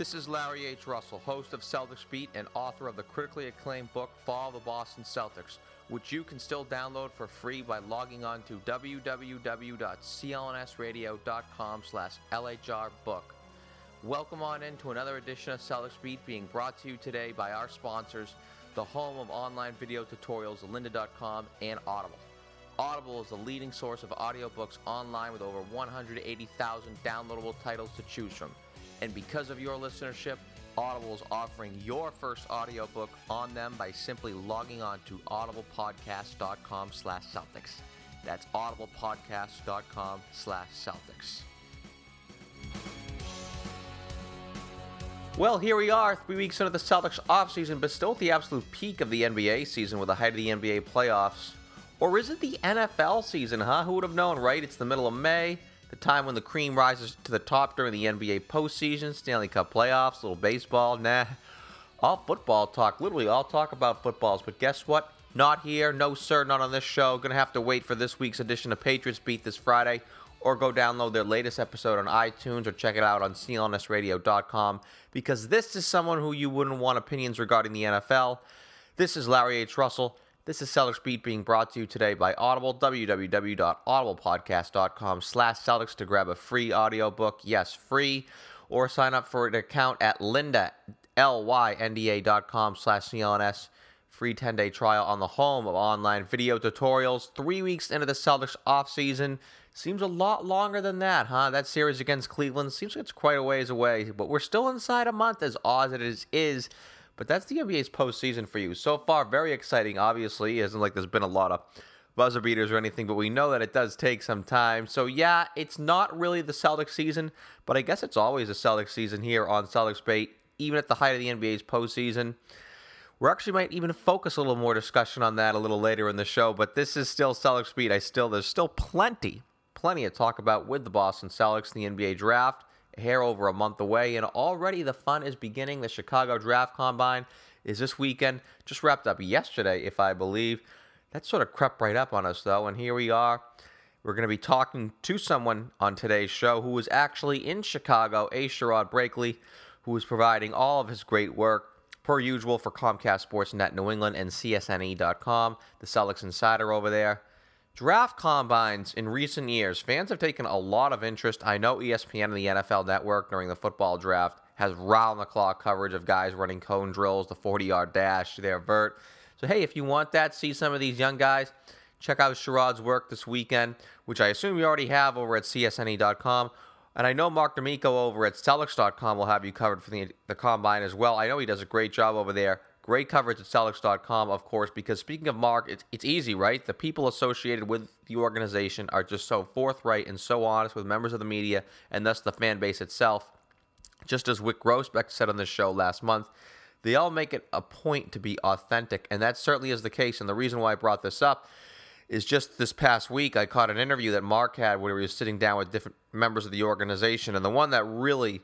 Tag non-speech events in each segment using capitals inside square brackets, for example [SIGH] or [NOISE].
This is Larry H. Russell, host of Celtics Beat and author of the critically acclaimed book Fall of the Boston Celtics, which you can still download for free by logging on to www.clnsradio.com slash lhrbook. Welcome on into another edition of Celtics Beat being brought to you today by our sponsors, the home of online video tutorials, lynda.com and Audible. Audible is the leading source of audiobooks online with over 180,000 downloadable titles to choose from. And because of your listenership, Audible is offering your first audiobook on them by simply logging on to audiblepodcast.com slash Celtics. That's audiblepodcast.com slash Celtics. Well, here we are, three weeks into the Celtics offseason, but still at the absolute peak of the NBA season with the height of the NBA playoffs. Or is it the NFL season, huh? Who would have known, right? It's the middle of May, the time when the cream rises to the top during the NBA postseason, Stanley Cup playoffs, little baseball, nah. All football talk, literally all talk about footballs, but guess what? Not here, no sir, not on this show. Gonna have to wait for this week's edition of Patriots Beat this Friday or go download their latest episode on iTunes or check it out on clnsradio.com because this is someone who you wouldn't want opinions regarding the NFL. This is Larry H. Russell. This is Celtics Beat being brought to you today by Audible, www.audiblepodcast.com slash Celtics to grab a free audiobook. Yes, free. Or sign up for an account at lynda, L-Y-N-D-A.com slash CLNS. Free 10-day trial on the home of online video tutorials. Three weeks into the Celtics offseason. Seems a lot longer than that, huh? That series against Cleveland seems like it's quite a ways away, but we're still inside a month, as odd as it is. But that's the NBA's postseason for you. So far, very exciting, obviously. It isn't like there's been a lot of buzzer beaters or anything, but we know that it does take some time. So, yeah, it's not really the Celtics season, but I guess it's always a Celtics season here on Celtics Beat, even at the height of the NBA's postseason. We actually might even focus a little more discussion on that a little later in the show, but this is still Celtics Beat. I still, there's still plenty, plenty to talk about with the Boston Celtics, in the NBA draft, hair over a month away, and already the fun is beginning. The Chicago Draft Combine is this weekend, just wrapped up yesterday, if I believe. That sort of crept right up on us, though, and here we are. We're going to be talking to someone on today's show who was actually in Chicago, A. Sherrod Blakely, who is providing all of his great work per usual for Comcast Sportsnet New England and CSNE.com, the Celtics Insider over there. Draft combines in recent years, fans have taken a lot of interest. I know ESPN and the NFL Network during the football draft has round the clock coverage of guys running cone drills, the 40 yard dash, their vert. So, hey, if you want that, see some of these young guys, check out Sherrod's work this weekend, which I assume you already have over at CSNE.com. And I know Mark D'Amico over at Celtics.com will have you covered for the, the combine as well. I know he does a great job over there. Great coverage at Celtics.com, of course, because speaking of Mark, it's, it's easy, right? The people associated with the organization are just so forthright and so honest with members of the media and thus the fan base itself. Just as Wyc Grousbeck said on this show last month, they all make it a point to be authentic, and that certainly is the case. And the reason why I brought this up is just this past week I caught an interview that Mark had where he was sitting down with different members of the organization, and the one that really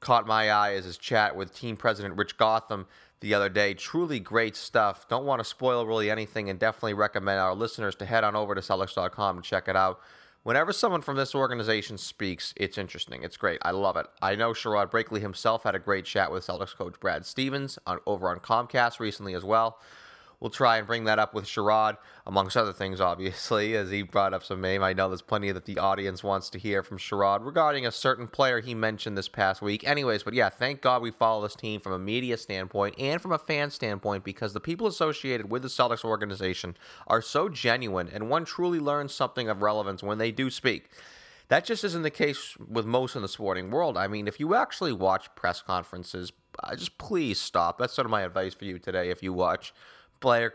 caught my eye is his chat with team president Rich Gotham the other day. Truly great stuff. Don't want to spoil really anything, and definitely recommend our listeners to head on over to Celtics.com and check it out. Whenever someone from this organization speaks, it's interesting. It's great. I love it. I know Sherrod Blakely himself had a great chat with Celtics coach Brad Stevens on, over on Comcast recently as well. We'll try and bring that up with Sherrod, amongst other things, obviously, as he brought up some name. I know there's plenty that the audience wants to hear from Sherrod regarding a certain player he mentioned this past week. Anyways, but yeah, thank God we follow this team from a media standpoint and from a fan standpoint because the people associated with the Celtics organization are so genuine, and one truly learns something of relevance when they do speak. That just isn't the case with most in the sporting world. I mean, if you actually watch press conferences, just please stop. That's sort of my advice for you today if you watch player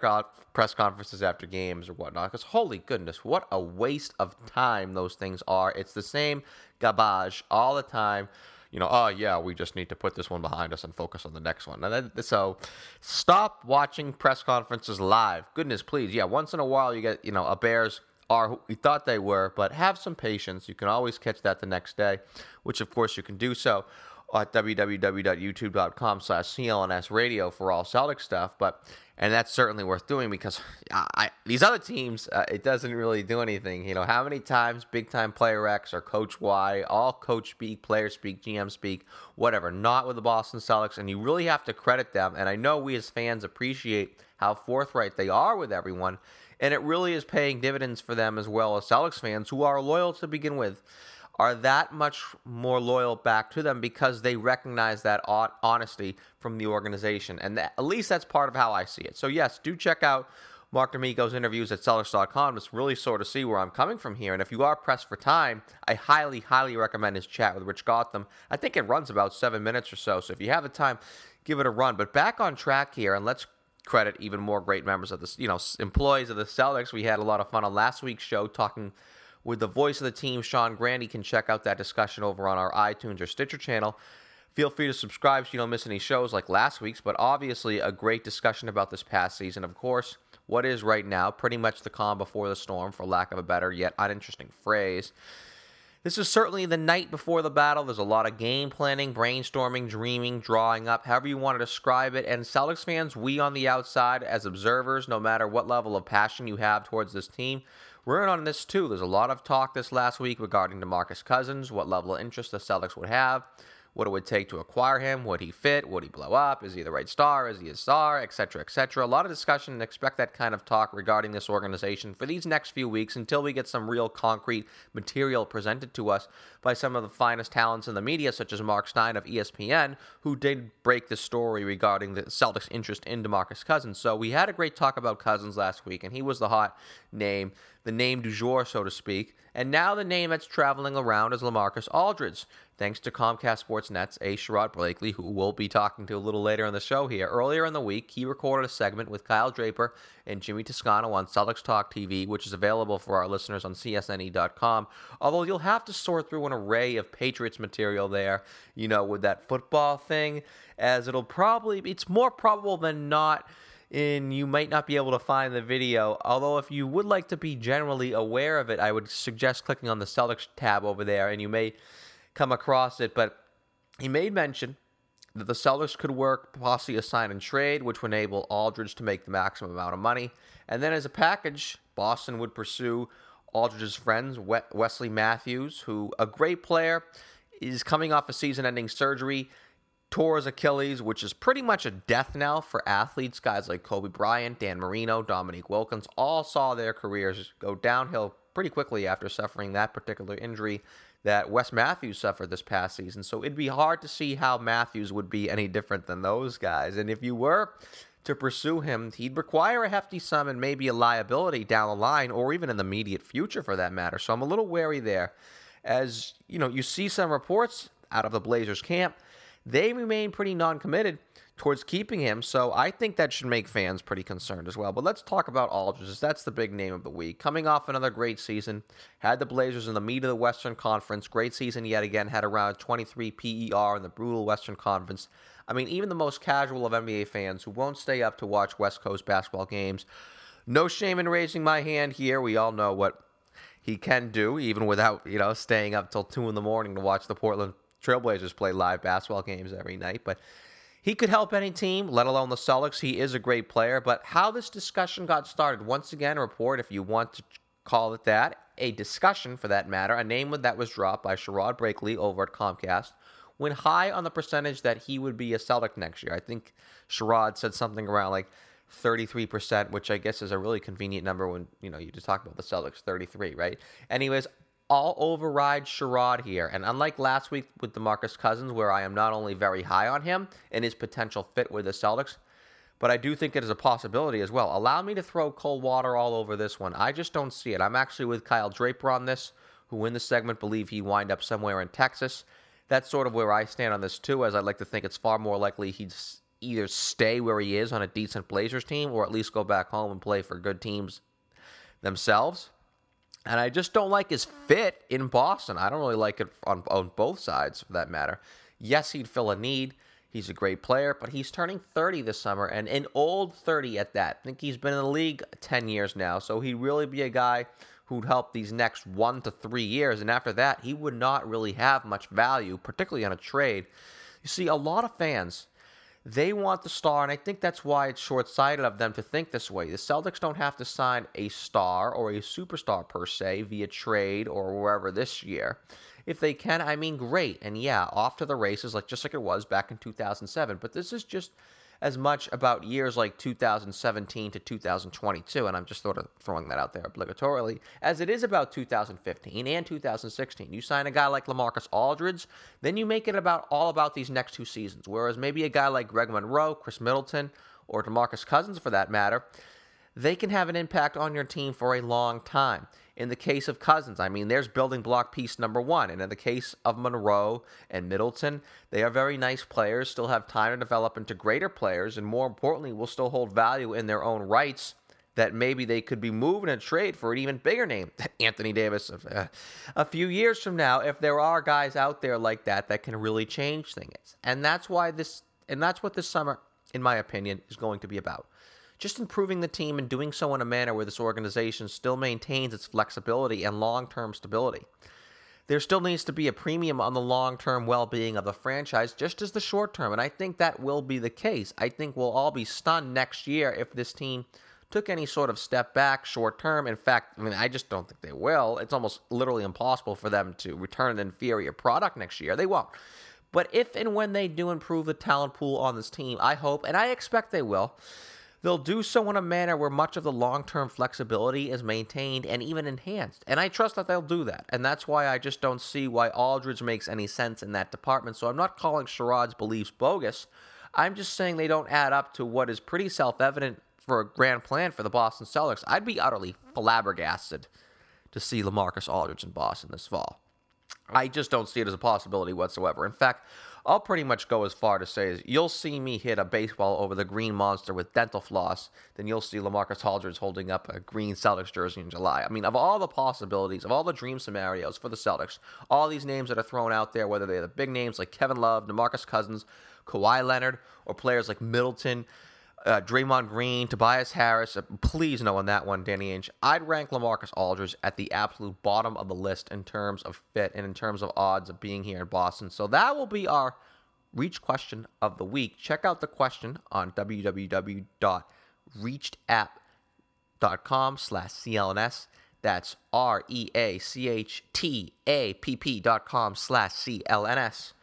press conferences after games or whatnot. Because holy goodness, what a waste of time those things are. It's the same garbage all the time. You know, oh yeah, we just need to put this one behind us and focus on the next one. And then, so, stop watching press conferences live. Goodness, please. Yeah, once in a while you get you know a Bears are who we thought they were, but have some patience. You can always catch that the next day, which of course you can do so at www.youtube.com slash CLNS radio for all Celtic stuff. But and that's certainly worth doing because I, I, these other teams, uh, it doesn't really do anything. You know, how many times Big Time Player X or Coach Y, all coach speak, player speak, GM speak, whatever, not with the Boston Celtics, and you really have to credit them. And I know we as fans appreciate how forthright they are with everyone, and it really is paying dividends for them as well as Celtics fans who are loyal to begin with are that much more loyal back to them because they recognize that honesty from the organization. And that, at least that's part of how I see it. So, yes, do check out Mark D'Amico's interviews at Celtics.com to really sort of see where I'm coming from here. And if you are pressed for time, I highly, highly recommend his chat with Rich Gotham. I think it runs about seven minutes or so. So, if you have the time, give it a run. But back on track here, and let's credit even more great members of the, you know, employees of the Celtics. We had a lot of fun on last week's show talking with the voice of the team, Sean Grande. You can check out that discussion over on our iTunes or Stitcher channel. Feel free to subscribe so you don't miss any shows like last week's, but obviously a great discussion about this past season. Of course, what is right now pretty much the calm before the storm, for lack of a better yet uninteresting phrase. This is certainly the night before the battle. There's a lot of game planning, brainstorming, dreaming, drawing up, however you want to describe it. And Celtics fans, we on the outside as observers, no matter what level of passion you have towards this team, we're in on this too. There's a lot of talk this last week regarding DeMarcus Cousins, what level of interest the Celtics would have, what it would take to acquire him, would he fit, would he blow up, is he the right star, is he a star, etc., etc. A lot of discussion and expect that kind of talk regarding this organization for these next few weeks until we get some real concrete material presented to us by some of the finest talents in the media, such as Mark Stein of ESPN, who did break the story regarding the Celtics' interest in DeMarcus Cousins. So we had a great talk about Cousins last week, and he was the hot name, the name du jour, so to speak. And now the name that's traveling around is Lamarcus Aldridge thanks to Comcast Sportsnet's A. Sherrod Blakely, who we'll be talking to a little later in the show here. Earlier in the week, he recorded a segment with Kyle Draper and Jimmy Toscano on Celtics Talk TV, which is available for our listeners on CSNE.com. Although you'll have to sort through an array of Patriots material there, you know, with that football thing, as it'll probably, it's more probable than not in you might not be able to find the video. Although, if you would like to be generally aware of it, I would suggest clicking on the Celtics tab over there, and you may come across it, but he made mention that the Celtics could work possibly a sign and trade, which would enable Aldridge to make the maximum amount of money. And then as a package, Boston would pursue Aldridge's friends, Wesley Matthews, who a great player, is coming off a season-ending surgery, tore his Achilles, which is pretty much a death knell for athletes. Guys like Kobe Bryant, Dan Marino, Dominique Wilkins all saw their careers go downhill pretty quickly after suffering that particular injury that Wes Matthews suffered this past season. So it'd be hard to see how Matthews would be any different than those guys. And if you were to pursue him, he'd require a hefty sum and maybe a liability down the line or even in the immediate future for that matter. So I'm a little wary there. As you know, you see some reports out of the Blazers camp, they remain pretty non-committed towards keeping him. So I think that should make fans pretty concerned as well. But let's talk about Aldridge. That's the big name of the week. Coming off another great season, had the Blazers in the meat of the Western Conference. Great season yet again. Had around 23 PER in the brutal Western Conference. I mean, even the most casual of NBA fans who won't stay up to watch West Coast basketball games. No shame in raising my hand here. We all know what he can do, even without you know staying up till two in the morning to watch the Portland Trailblazers play live basketball games every night. But he could help any team, let alone the Celtics. He is a great player. But how this discussion got started, once again, a report, if you want to call it that, a discussion for that matter, a name that was dropped by Sherrod Blakely over at Comcast, went high on the percentage that he would be a Celtic next year. I think Sherrod said something around like 33%, which I guess is a really convenient number when, you know, you just talk about the Celtics, 33, right? Anyways, I'll override Sherrod here. And unlike last week with DeMarcus Cousins, where I am not only very high on him and his potential fit with the Celtics, but I do think it is a possibility as well. Allow me to throw cold water all over this one. I just don't see it. I'm actually with Kyle Draper on this, who in the segment believe he wind up somewhere in Texas. That's sort of where I stand on this too, as I'd like to think it's far more likely he'd either stay where he is on a decent Blazers team or at least go back home and play for good teams themselves. And I just don't like his fit in Boston. I don't really like it on, on both sides, for that matter. Yes, he'd fill a need. He's a great player, but he's turning 30 this summer, and an old 30 at that. I think he's been in the league 10 years now, so he'd really be a guy who'd help these next one to three years. And after that, he would not really have much value, particularly on a trade. You see, a lot of fans, they want the star, and I think that's why it's short sighted of them to think this way. The Celtics don't have to sign a star or a superstar per se via trade or wherever this year. If they can, I mean, great. And yeah, off to the races, like just like it was back in 2007. But this is just as much about years like 2017 to 2022, and I'm just sort of throwing that out there obligatorily, as it is about 2015 and 2016. You sign a guy like Lamarcus Aldridge, then you make it about all about these next two seasons. Whereas maybe a guy like Greg Monroe, Khris Middleton, or DeMarcus Cousins for that matter, they can have an impact on your team for a long time. In the case of Cousins, I mean, there's building block piece number one. And in the case of Monroe and Middleton, they are very nice players, still have time to develop into greater players, and more importantly, will still hold value in their own rights that maybe they could be moving a trade for an even bigger name, [LAUGHS] Anthony Davis, uh, a few years from now, if there are guys out there like that that can really change things. And that's why this, and that's what this summer, in my opinion, is going to be about just improving the team and doing so in a manner where this organization still maintains its flexibility and long term stability. There still needs to be a premium on the long term well being of the franchise, just as the short term, and I think that will be the case. I think we'll all be stunned next year if this team took any sort of step back short term. In fact, I mean, I just don't think they will. It's almost literally impossible for them to return an inferior product next year. They won't. But if and when they do improve the talent pool on this team, I hope and I expect they will They'll do so in a manner where much of the long term flexibility is maintained and even enhanced. And I trust that they'll do that. And that's why I just don't see why Aldridge makes any sense in that department. So I'm not calling Sherrod's beliefs bogus. I'm just saying they don't add up to what is pretty self evident for a grand plan for the Boston Celtics. I'd be utterly flabbergasted to see Lamarcus Aldridge in Boston this fall. I just don't see it as a possibility whatsoever. In fact, I'll pretty much go as far to say is you'll see me hit a baseball over the green monster with dental floss, then you'll see Lamarcus Aldridge holding up a green Celtics jersey in July. I mean, of all the possibilities, of all the dream scenarios for the Celtics, all these names that are thrown out there, whether they're the big names like Kevin Love, DeMarcus Cousins, Kawhi Leonard, or players like Middleton, uh, Draymond Green, Tobias Harris. Uh, please know on that one, Danny Ainge. I'd rank Lamarcus Aldridge at the absolute bottom of the list in terms of fit and in terms of odds of being here in Boston. So that will be our reach question of the week. Check out the question on www.reachtapp.com slash CLNS. That's R-E-A-C-H-T-A-P-P dot com slash C-L-N-S.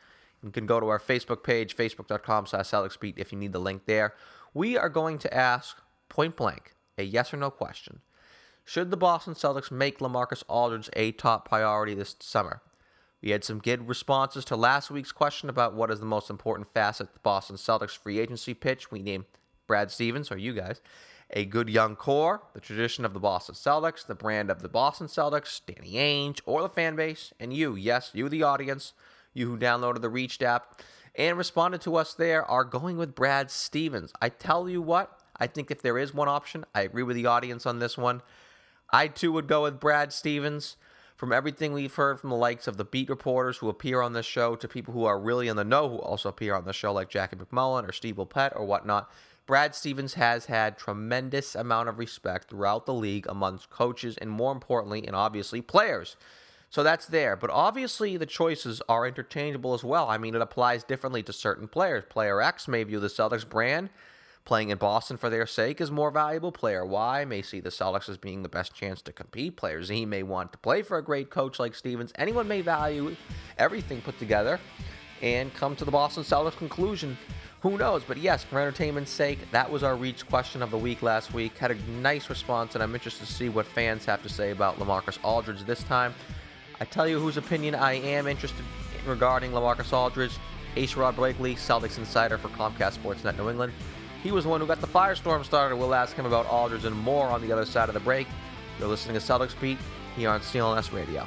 You can go to our Facebook page, facebook.com slash CelticsBeat if you need the link there. We are going to ask point blank a yes or no question. Should the Boston Celtics make Lamarcus Aldridge a top priority this summer? We had some good responses to last week's question about what is the most important facet of the Boston Celtics free agency pitch. We named Brad Stevens, or you guys, a good young core, the tradition of the Boston Celtics, the brand of the Boston Celtics, Danny Ainge, or the fan base, and you, yes, you, the audience, you who downloaded the Reacht app and responded to us there are going with Brad Stevens. I tell you what, I think if there is one option, I agree with the audience on this one. I too would go with Brad Stevens. From everything we've heard from the likes of the beat reporters who appear on this show to people who are really in the know who also appear on the show, like Jackie MacMullan or Steve Bulpett or whatnot, Brad Stevens has had tremendous amount of respect throughout the league amongst coaches and more importantly, and obviously players. So that's there. But obviously, the choices are interchangeable as well. I mean, it applies differently to certain players. Player X may view the Celtics brand playing in Boston for their sake as more valuable. Player Y may see the Celtics as being the best chance to compete. Player Z may want to play for a great coach like Stevens. Anyone may value everything put together and come to the Boston Celtics conclusion. Who knows? But yes, for entertainment's sake, that was our reach question of the week last week. Had a nice response, and I'm interested to see what fans have to say about Lamarcus Aldridge this time. I tell you whose opinion I am interested in regarding Lamarcus Aldridge. A. Sherrod Blakely, Celtics insider for Comcast Sportsnet New England. He was the one who got the firestorm started. We'll ask him about Aldridge and more on the other side of the break. You're listening to Celtics Beat here on CLNS Radio.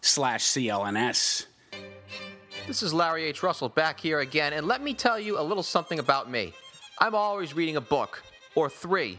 slash CLNS. This is Larry H. Russell back here again, and let me tell you a little something about me. I'm always reading a book, or three,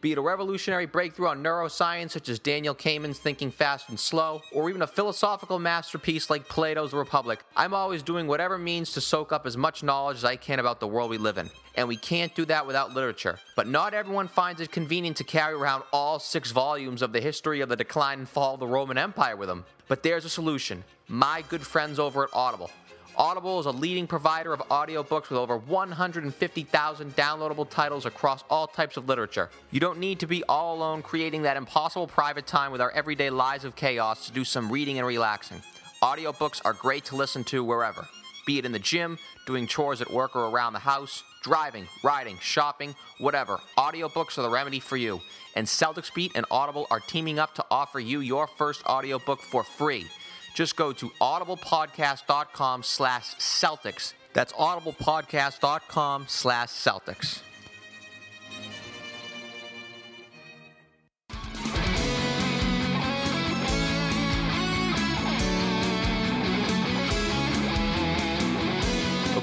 be it a revolutionary breakthrough on neuroscience such as Daniel Kahneman's Thinking Fast and Slow, or even a philosophical masterpiece like Plato's Republic. I'm always doing whatever means to soak up as much knowledge as I can about the world we live in. And we can't do that without literature. But not everyone finds it convenient to carry around all six volumes of the history of the decline and fall of the Roman Empire with them. But there's a solution. My good friends over at Audible. Audible is a leading provider of audiobooks with over 150,000 downloadable titles across all types of literature. You don't need to be all alone creating that impossible private time with our everyday lives of chaos to do some reading and relaxing. Audiobooks are great to listen to wherever, be it in the gym, doing chores at work or around the house, driving, riding, shopping, whatever. Audiobooks are the remedy for you. And Celtics Beat and Audible are teaming up to offer you your first audiobook for free. Just go to audiblepodcast.com slash Celtics. That's audiblepodcast.com slash Celtics.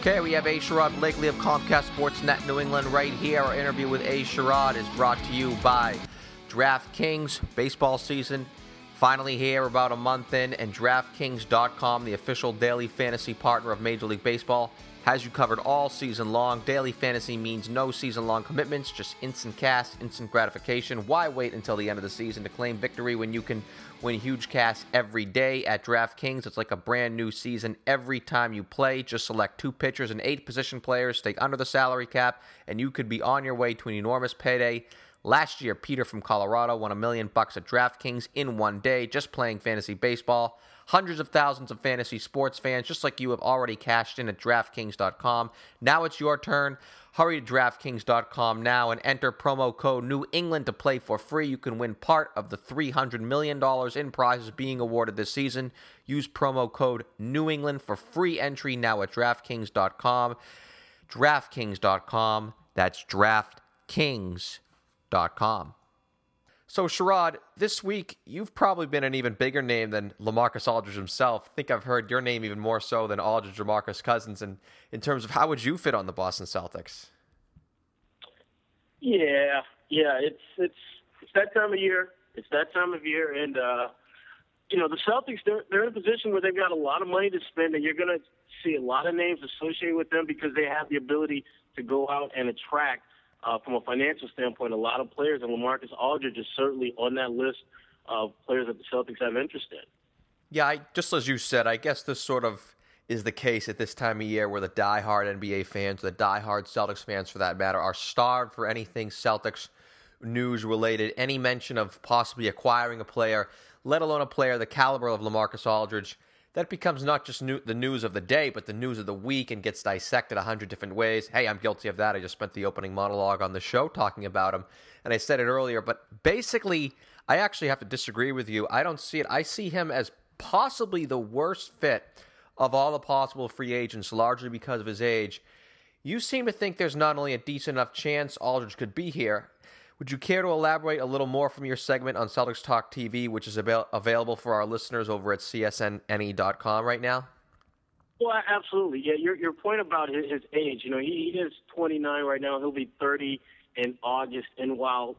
Okay, we have A. Sherrod Blakely of Comcast Sportsnet New England right here. Our interview with A. Sherrod is brought to you by DraftKings. Baseball season finally here about a month in, and DraftKings.com, the official daily fantasy partner of Major League Baseball, has you covered all season long. Daily fantasy means no season long commitments, just instant cash, instant gratification. Why wait until the end of the season to claim victory when you can win huge cash every day at DraftKings? It's like a brand new season every time you play. Just select two pitchers and eight position players, stay under the salary cap, and you could be on your way to an enormous payday. Last year, Peter from Colorado won a million bucks at DraftKings in one day just playing fantasy baseball. Hundreds of thousands of fantasy sports fans, just like you, have already cashed in at DraftKings.com. Now it's your turn. Hurry to DraftKings.com now and enter promo code New England to play for free. You can win part of the $300 million in prizes being awarded this season. Use promo code New England for free entry now at DraftKings.com. DraftKings.com. That's DraftKings.com. So, Sherrod, this week you've probably been an even bigger name than Lamarcus Aldridge himself. I think I've heard your name even more so than Aldridge or Marcus Cousins. And in terms of how would you fit on the Boston Celtics? Yeah, yeah, it's it's it's that time of year. It's that time of year, and uh, you know the Celtics they're they're in a position where they've got a lot of money to spend, and you're going to see a lot of names associated with them because they have the ability to go out and attract uh, from a financial standpoint, a lot of players, and Lamarcus Aldridge is certainly on that list of players that the Celtics have interest in. Yeah, I, just as you said, I guess this sort of is the case at this time of year where the die-hard NBA fans, the die-hard Celtics fans for that matter, are starved for anything Celtics news related, any mention of possibly acquiring a player, let alone a player the caliber of Lamarcus Aldridge that becomes not just new, the news of the day, but the news of the week and gets dissected a hundred different ways. Hey, I'm guilty of that. I just spent the opening monologue on the show talking about him, and I said it earlier, but basically, I actually have to disagree with you. I don't see it. I see him as possibly the worst fit of all the possible free agents, largely because of his age. You seem to think there's not only a decent enough chance Aldridge could be here, would you care to elaborate a little more from your segment on Celtics Talk TV, which is avail- available for our listeners over at csnne.com right now? Well, absolutely. Yeah, your your point about his, his age. You know, he, he is 29 right now. He'll be 30 in August. And while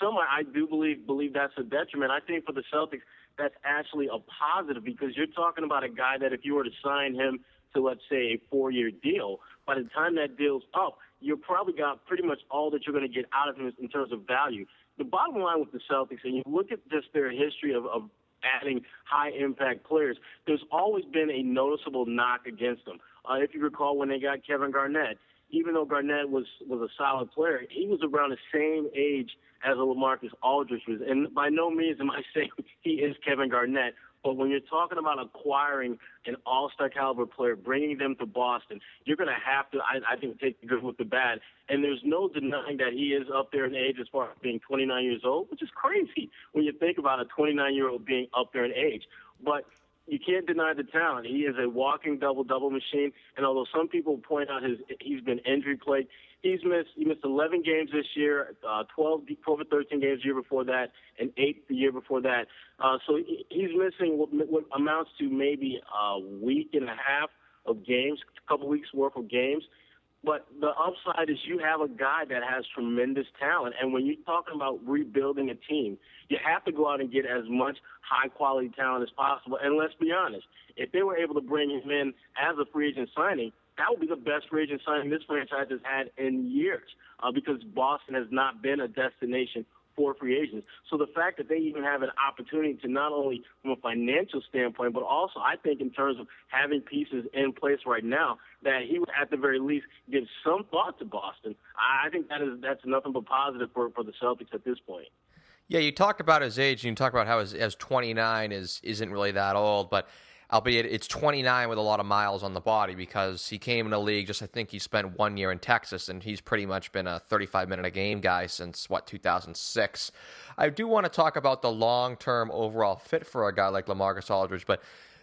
some I do believe believe that's a detriment, I think for the Celtics that's actually a positive because you're talking about a guy that if you were to sign him to let's say a four-year deal, by the time that deal's up, you probably got pretty much all that you're going to get out of him in terms of value. The bottom line with the Celtics, and you look at just their history of, of adding high impact players, there's always been a noticeable knock against them. Uh, if you recall when they got Kevin Garnett, even though Garnett was was a solid player, he was around the same age as a Lamarcus Aldridge was, and by no means am I [LAUGHS] saying he is Kevin Garnett, But when you're talking about acquiring an all-star caliber player, bringing them to Boston, you're going to have to, I, I think, take the good with the bad. And there's no denying that he is up there in age as far as being 29 years old, which is crazy when you think about a 29-year-old being up there in age. But you can't deny the talent. He is a walking double double machine. And although some people point out his he's been injury plagued, he's missed he missed 11 games this year, uh, 12, 12 or 13 games the year before that, and eight the year before that. Uh, so he's missing what, what amounts to maybe a week and a half of games, a couple weeks worth of games. But the upside is you have a guy that has tremendous talent. And when you're talking about rebuilding a team, you have to go out and get as much high quality talent as possible. And let's be honest, if they were able to bring him in as a free agent signing, that would be the best free agent signing this franchise has had in years uh, because Boston has not been a destination for free agents. So the fact that they even have an opportunity to not only from a financial standpoint, but also I think in terms of having pieces in place right now, that he would at the very least give some thought to Boston. I think that is that's nothing but positive for, for the Celtics at this point. Yeah, you talk about his age, and you talk about how his as 29 is isn't really that old, but albeit it's 29 with a lot of miles on the body because he came in the league just I think he spent one year in Texas and he's pretty much been a 35 minute a game guy since what 2006. I do want to talk about the long term overall fit for a guy like LaMarcus Aldridge, but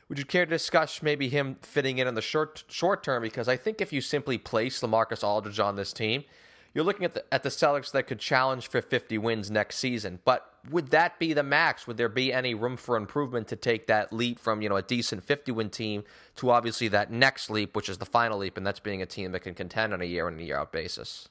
would you care to discuss maybe him fitting in in the short short term? Because I think if you simply place LaMarcus Aldridge on this team, you're looking at the at the Celtics that could challenge for 50 wins next season. But would that be the max? Would there be any room for improvement to take that leap from you know a decent 50 win team to obviously that next leap, which is the final leap, and that's being a team that can contend on a year in and year out basis?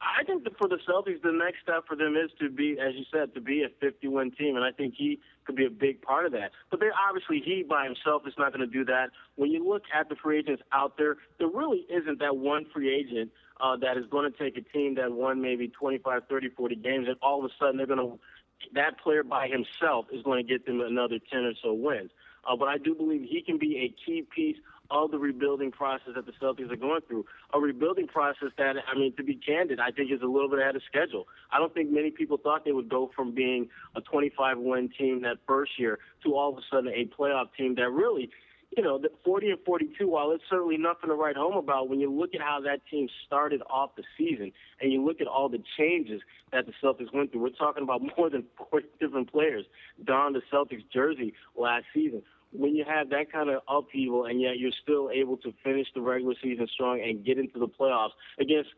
I think that for the Celtics, the next step for them is to be, as you said, to be a 50 win team, and I think he could be a big part of that. But they obviously he by himself is not going to do that. When you look at the free agents out there, there really isn't that one free agent uh, that is going to take a team that won maybe 25, 30, 40 games, and all of a sudden they're going to that player by himself is going to get them another 10 or so wins. Uh, but I do believe he can be a key piece of the rebuilding process that the Celtics are going through. A rebuilding process that, I mean, to be candid, I think is a little bit ahead of schedule. I don't think many people thought they would go from being a 25 win team that first year to all of a sudden a playoff team that really you know, the 40 and 42, while it's certainly nothing to write home about, when you look at how that team started off the season and you look at all the changes that the Celtics went through, we're talking about [LAUGHS] more than 40 different players donned the Celtics jersey last season. When you have that kind of upheaval and yet you're still able to finish the regular season strong and get into the playoffs against,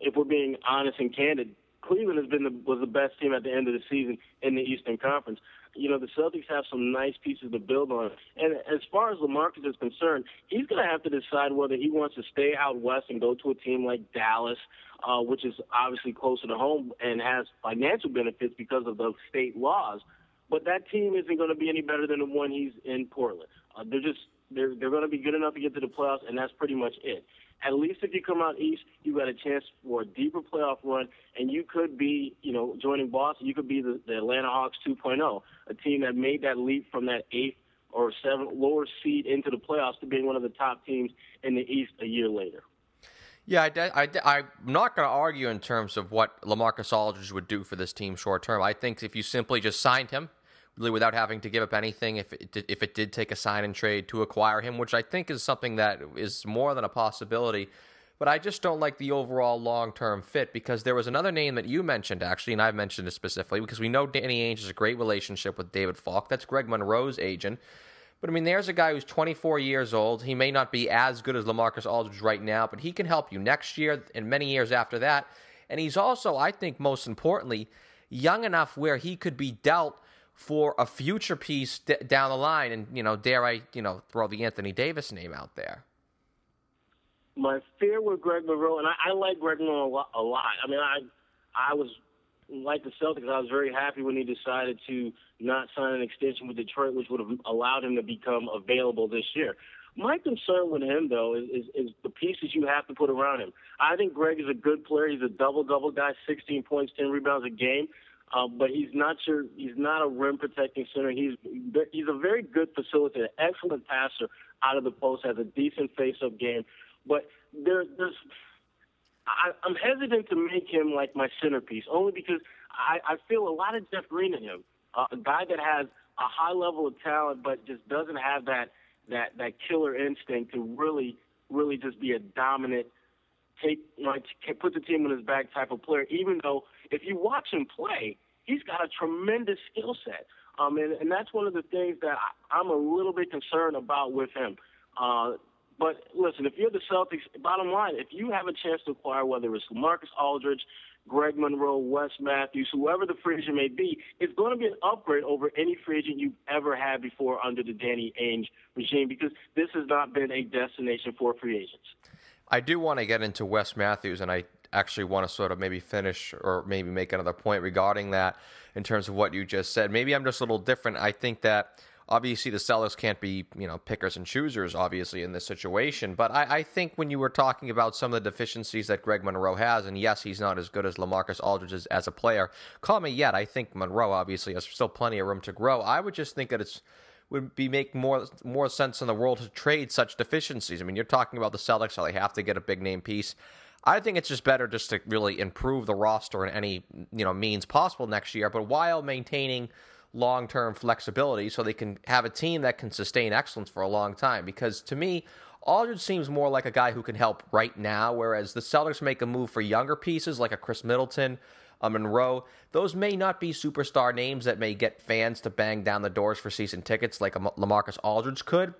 if we're being honest and candid, Cleveland has been the, was the best team at the end of the season in the Eastern Conference you know, the Celtics have some nice pieces to build on. And as far as LaMarcus is concerned, he's going to have to decide whether he wants to stay out west and go to a team like Dallas, uh, which is obviously closer to home and has financial benefits because of the state laws. But that team isn't going to be any better than the one he's in Portland. Uh, they're just they're they're going to be good enough to get to the playoffs, and that's pretty much it. At least if you come out east, you got a chance for a deeper playoff run, and you could be, you know, joining Boston. You could be the, the Atlanta Hawks 2.0, a team that made that leap from that eighth or seventh lower seed into the playoffs to being one of the top teams in the East a year later. Yeah, I, I, I'm not going to argue in terms of what Lamarcus Aldridge would do for this team short term. I think if you simply just signed him, really without having to give up anything if it did, if it did take a sign and trade to acquire him, which I think is something that is more than a possibility. But I just don't like the overall long term fit because there was another name that you mentioned actually, and I've mentioned it specifically because we know Danny Ainge has a great relationship with David Falk. That's Greg Monroe's agent. But I mean, there's a guy who's 24 years old. He may not be as good as Lamarcus Aldridge right now, but he can help you next year and many years after that. And he's also, I think, most importantly, young enough where he could be dealt for a future piece d- down the line. And, you know, dare I, you know, throw the Anthony Davis name out there? My fear with Greg Monroe, and I, I like Greg Monroe a lot, a lot. I mean, I, I was like the Celtics. I was very happy when he decided to not sign an extension with Detroit, which would have allowed him to become available this year. My concern with him, though, is, is, is the pieces you have to put around him. I think Greg is a good player. He's a double-double guy, 16 points, 10 rebounds a game. Uh, but he's not your he's not a rim protecting center. He's he's a very good facilitator, excellent passer out of the post, has a decent face-up game. But there, there's I, I'm hesitant to make him like my centerpiece, only because I, I feel a lot of Jeff Green in him, uh, a guy that has a high level of talent, but just doesn't have that that that killer instinct to really really just be a dominant take you know put the team on his back type of player. Even though if you watch him play, he's got a tremendous skill set. Um, and, and that's one of the things that I, I'm a little bit concerned about with him. Uh, but listen, if you're the Celtics, bottom line, if you have a chance to acquire whether it's Marcus Aldridge, Greg Monroe, Wes Matthews, whoever the free agent may be, it's going to be an upgrade over any free agent you've ever had before under the Danny Ainge regime because this has not been a destination for free agents. I do want to get into Wes Matthews, and I actually want to sort of maybe finish or maybe make another point regarding that in terms of what you just said. Maybe I'm just a little different. I think that obviously the sellers can't be you know pickers and choosers obviously in this situation but I, I, think when you were talking about some of the deficiencies that greg monroe has and yes he's not as good as lamarcus aldridge as, as a player call me yet i think monroe obviously has still plenty of room to grow i would just think that it's would be make more more sense in the world to trade such deficiencies i mean you're talking about the celtics they have to get a big name piece I think it's just better just to really improve the roster in any you know means possible next year, but while maintaining long term flexibility so they can have a team that can sustain excellence for a long time. Because to me, Aldridge seems more like a guy who can help right now, whereas the Celtics make a move for younger pieces like a Khris Middleton, a Monroe. Those may not be superstar names that may get fans to bang down the doors for season tickets like Lamarcus Aldridge could.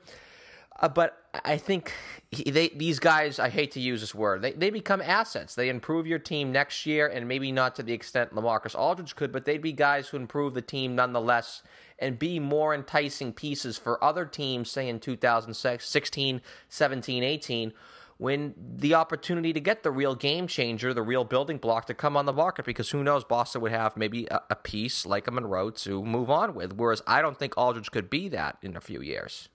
Uh, but I think he, they, these guys, I hate to use this word, they, they become assets. They improve your team next year, and maybe not to the extent Lamarcus Aldridge could, but they'd be guys who improve the team nonetheless and be more enticing pieces for other teams, say in 2016, 17, 18, when the opportunity to get the real game changer, the real building block to come on the market, because who knows, Boston would have maybe a, a piece like a Monroe to move on with. Whereas I don't think Aldridge could be that in a few years.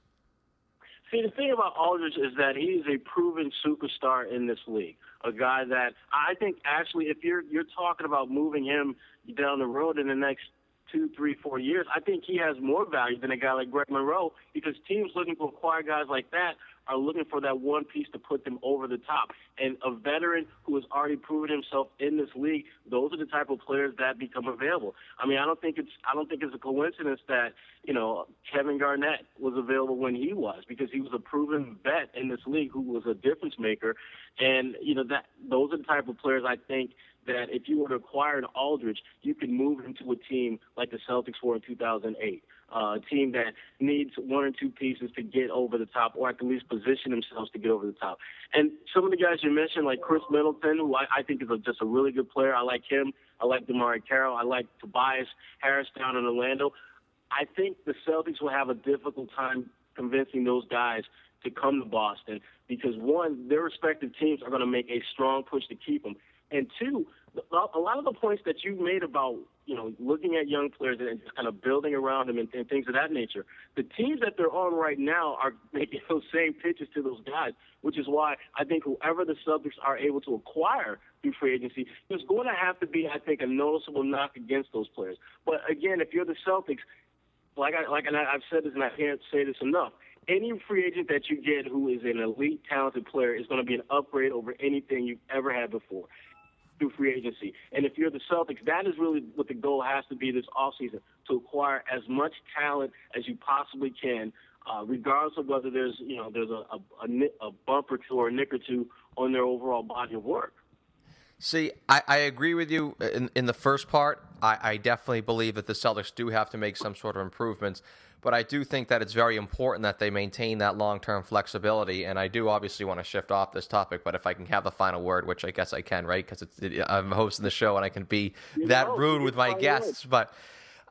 See, the thing about Aldridge is that he is a proven superstar in this league. A guy that I think actually, if you're you're talking about moving him down the road in the next two, three, four years, I think he has more value than a guy like Greg Monroe because teams looking to acquire guys like that are looking for that one piece to put them over the top. And a veteran who has already proven himself in this league, those are the type of players that become available. I mean, I don't think it's I don't think it's a coincidence that you know Kevin Garnett was available when he was because he was a proven vet in this league who was a difference maker. And you know that those are the type of players I think that if you were to acquire an Aldridge, you could move into a team like the Celtics were in 2008 uh, team that needs one or two pieces to get over the top, or at least position themselves to get over the top. And some of the guys you mentioned, like Khris Middleton, who I, I think is a, just a really good player. I like him. I like DeMarre Carroll. I like Tobias Harris down in Orlando. I think the Celtics will have a difficult time convincing those guys to come to Boston because one, their respective teams are going to make a strong push to keep them, and two, a lot of the points that you made about you know looking at young players and just kind of building around them and, and things of that nature. The teams that they're on right now are [LAUGHS] making those same pitches to those guys, which is why I think whoever the Celtics are able to acquire through free agency, there's going to have to be, I think, a noticeable knock against those players. But again, if you're the Celtics, like I like and I've said this and I can't say this enough. Any free agent that you get who is an elite, talented player is going to be an upgrade over anything you've ever had before through free agency. And if you're the Celtics, that is really what the goal has to be this offseason to acquire as much talent as you possibly can, uh, regardless of whether there's you know there's a, a, a, a bump or two or a nick or two on their overall body of work. See, I, I agree with you in, in the first part. I, I definitely believe that the Celtics do have to make some sort of improvements but I do think that it's very important that they maintain that long term flexibility. And I do obviously want to shift off this topic, but if I can have the final word, which I guess I can, right? Because it, I'm hosting the show and I can be you that know, rude with my guests, but.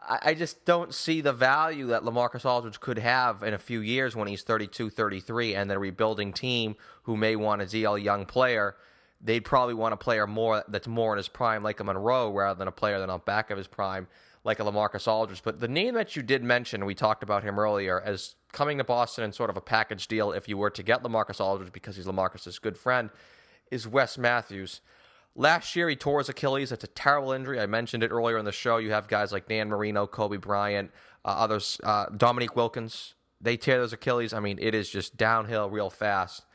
I just don't see the value that Lamarcus Aldridge could have in a few years when he's 32, 33, and the rebuilding team who may want a DL young player. They'd probably want a player more that's more in his prime, like a Monroe, rather than a player that's on back of his prime like a Lamarcus Aldridge. But the name that you did mention, we talked about him earlier, as coming to Boston in sort of a package deal if you were to get Lamarcus Aldridge because he's Lamarcus's good friend, is Wes Matthews. Last year, he tore his Achilles. It's a terrible injury. I mentioned it earlier in the show. You have guys like Dan Marino, Kobe Bryant, uh, others, uh, Dominique Wilkins. They tear those Achilles. I mean, it is just downhill real fast.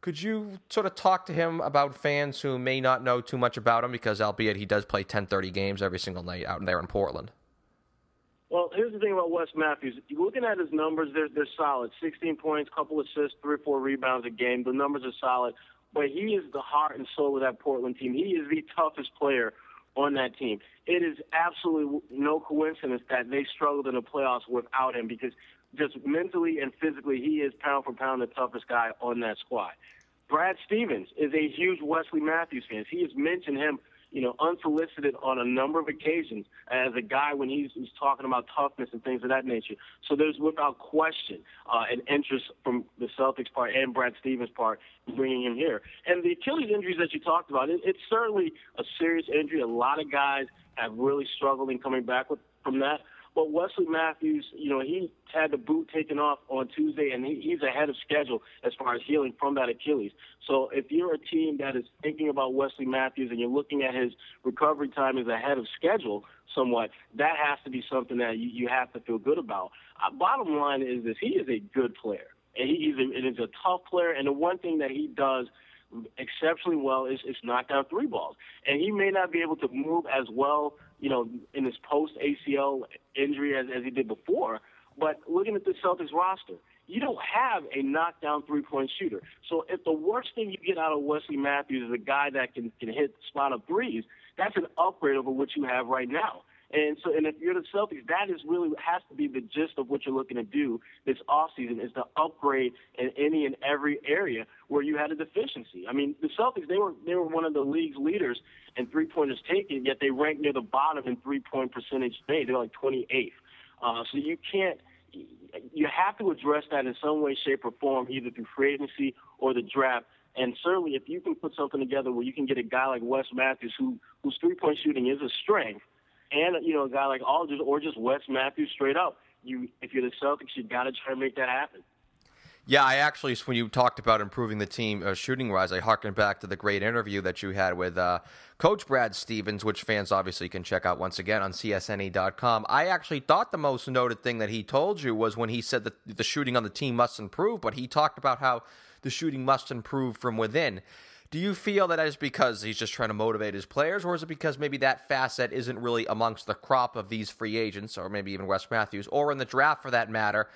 Could you sort of talk to him about fans who may not know too much about him because, albeit he does play 10, 30 games every single night out there in Portland? Well, here's the thing about Wes Matthews. Looking at his numbers, they're they're solid. 16 points, couple assists, three or four rebounds a game. The numbers are solid. But he is the heart and soul of that Portland team. He is the toughest player on that team. It is absolutely no coincidence that they struggled in the playoffs without him because just mentally and physically, he is pound for pound the toughest guy on that squad. Brad Stevens is a huge Wesley Matthews fan. He has mentioned him, you know, unsolicited on a number of occasions as a guy when he's, he's talking about toughness and things of that nature. So there's without question uh, an interest from the Celtics part and Brad Stevens part bringing him here. And the Achilles injuries that you talked about, it, it's certainly a serious injury. A lot of guys have really struggled in coming back with, from that. But Wesley Matthews, you know, he had the boot taken off on Tuesday, and he, he's ahead of schedule as far as healing from that Achilles. So if you're a team that is thinking about Wesley Matthews and you're looking at his recovery time as ahead of schedule somewhat, that has to be something that you, you have to feel good about. Uh, bottom line is this: he is a good player, and he, he's a, it is a tough player. And the one thing that he does exceptionally well is, is knock down three balls. And he may not be able to move as well, you know, in his post ACL injury as, as he did before. But looking at the Celtics roster, you don't have a knockdown three point shooter. So if the worst thing you get out of Wesley Matthews is a guy that can, can hit spot up threes, that's an upgrade over what you have right now. And so, and if you're the Celtics, that is really has to be the gist of what you're looking to do this offseason is to upgrade in any and every area where you had a deficiency. I mean, the Celtics they were they were one of the league's leaders in three pointers taken, yet they ranked near the bottom in three point percentage made. They're like 28th. Uh, so you can't. You have to address that in some way, shape, or form, either through free agency or the draft. And certainly, if you can put something together where you can get a guy like Wes Matthews, who whose three point shooting is a strength, and you know a guy like Aldridge or just Wes Matthews straight up. You, if you're the Celtics, you got to try to make that happen. Yeah, I actually, when you talked about improving the team uh, shooting wise, I harkened back to the great interview that you had with uh, Coach Brad Stevens, which fans obviously can check out once again on CSNE.com. I actually thought the most noted thing that he told you was when he said that the shooting on the team must improve, but he talked about how the shooting must improve from within. Do you feel that is because he's just trying to motivate his players, or is it because maybe that facet isn't really amongst the crop of these free agents, or maybe even Wes Matthews, or in the draft for that matter,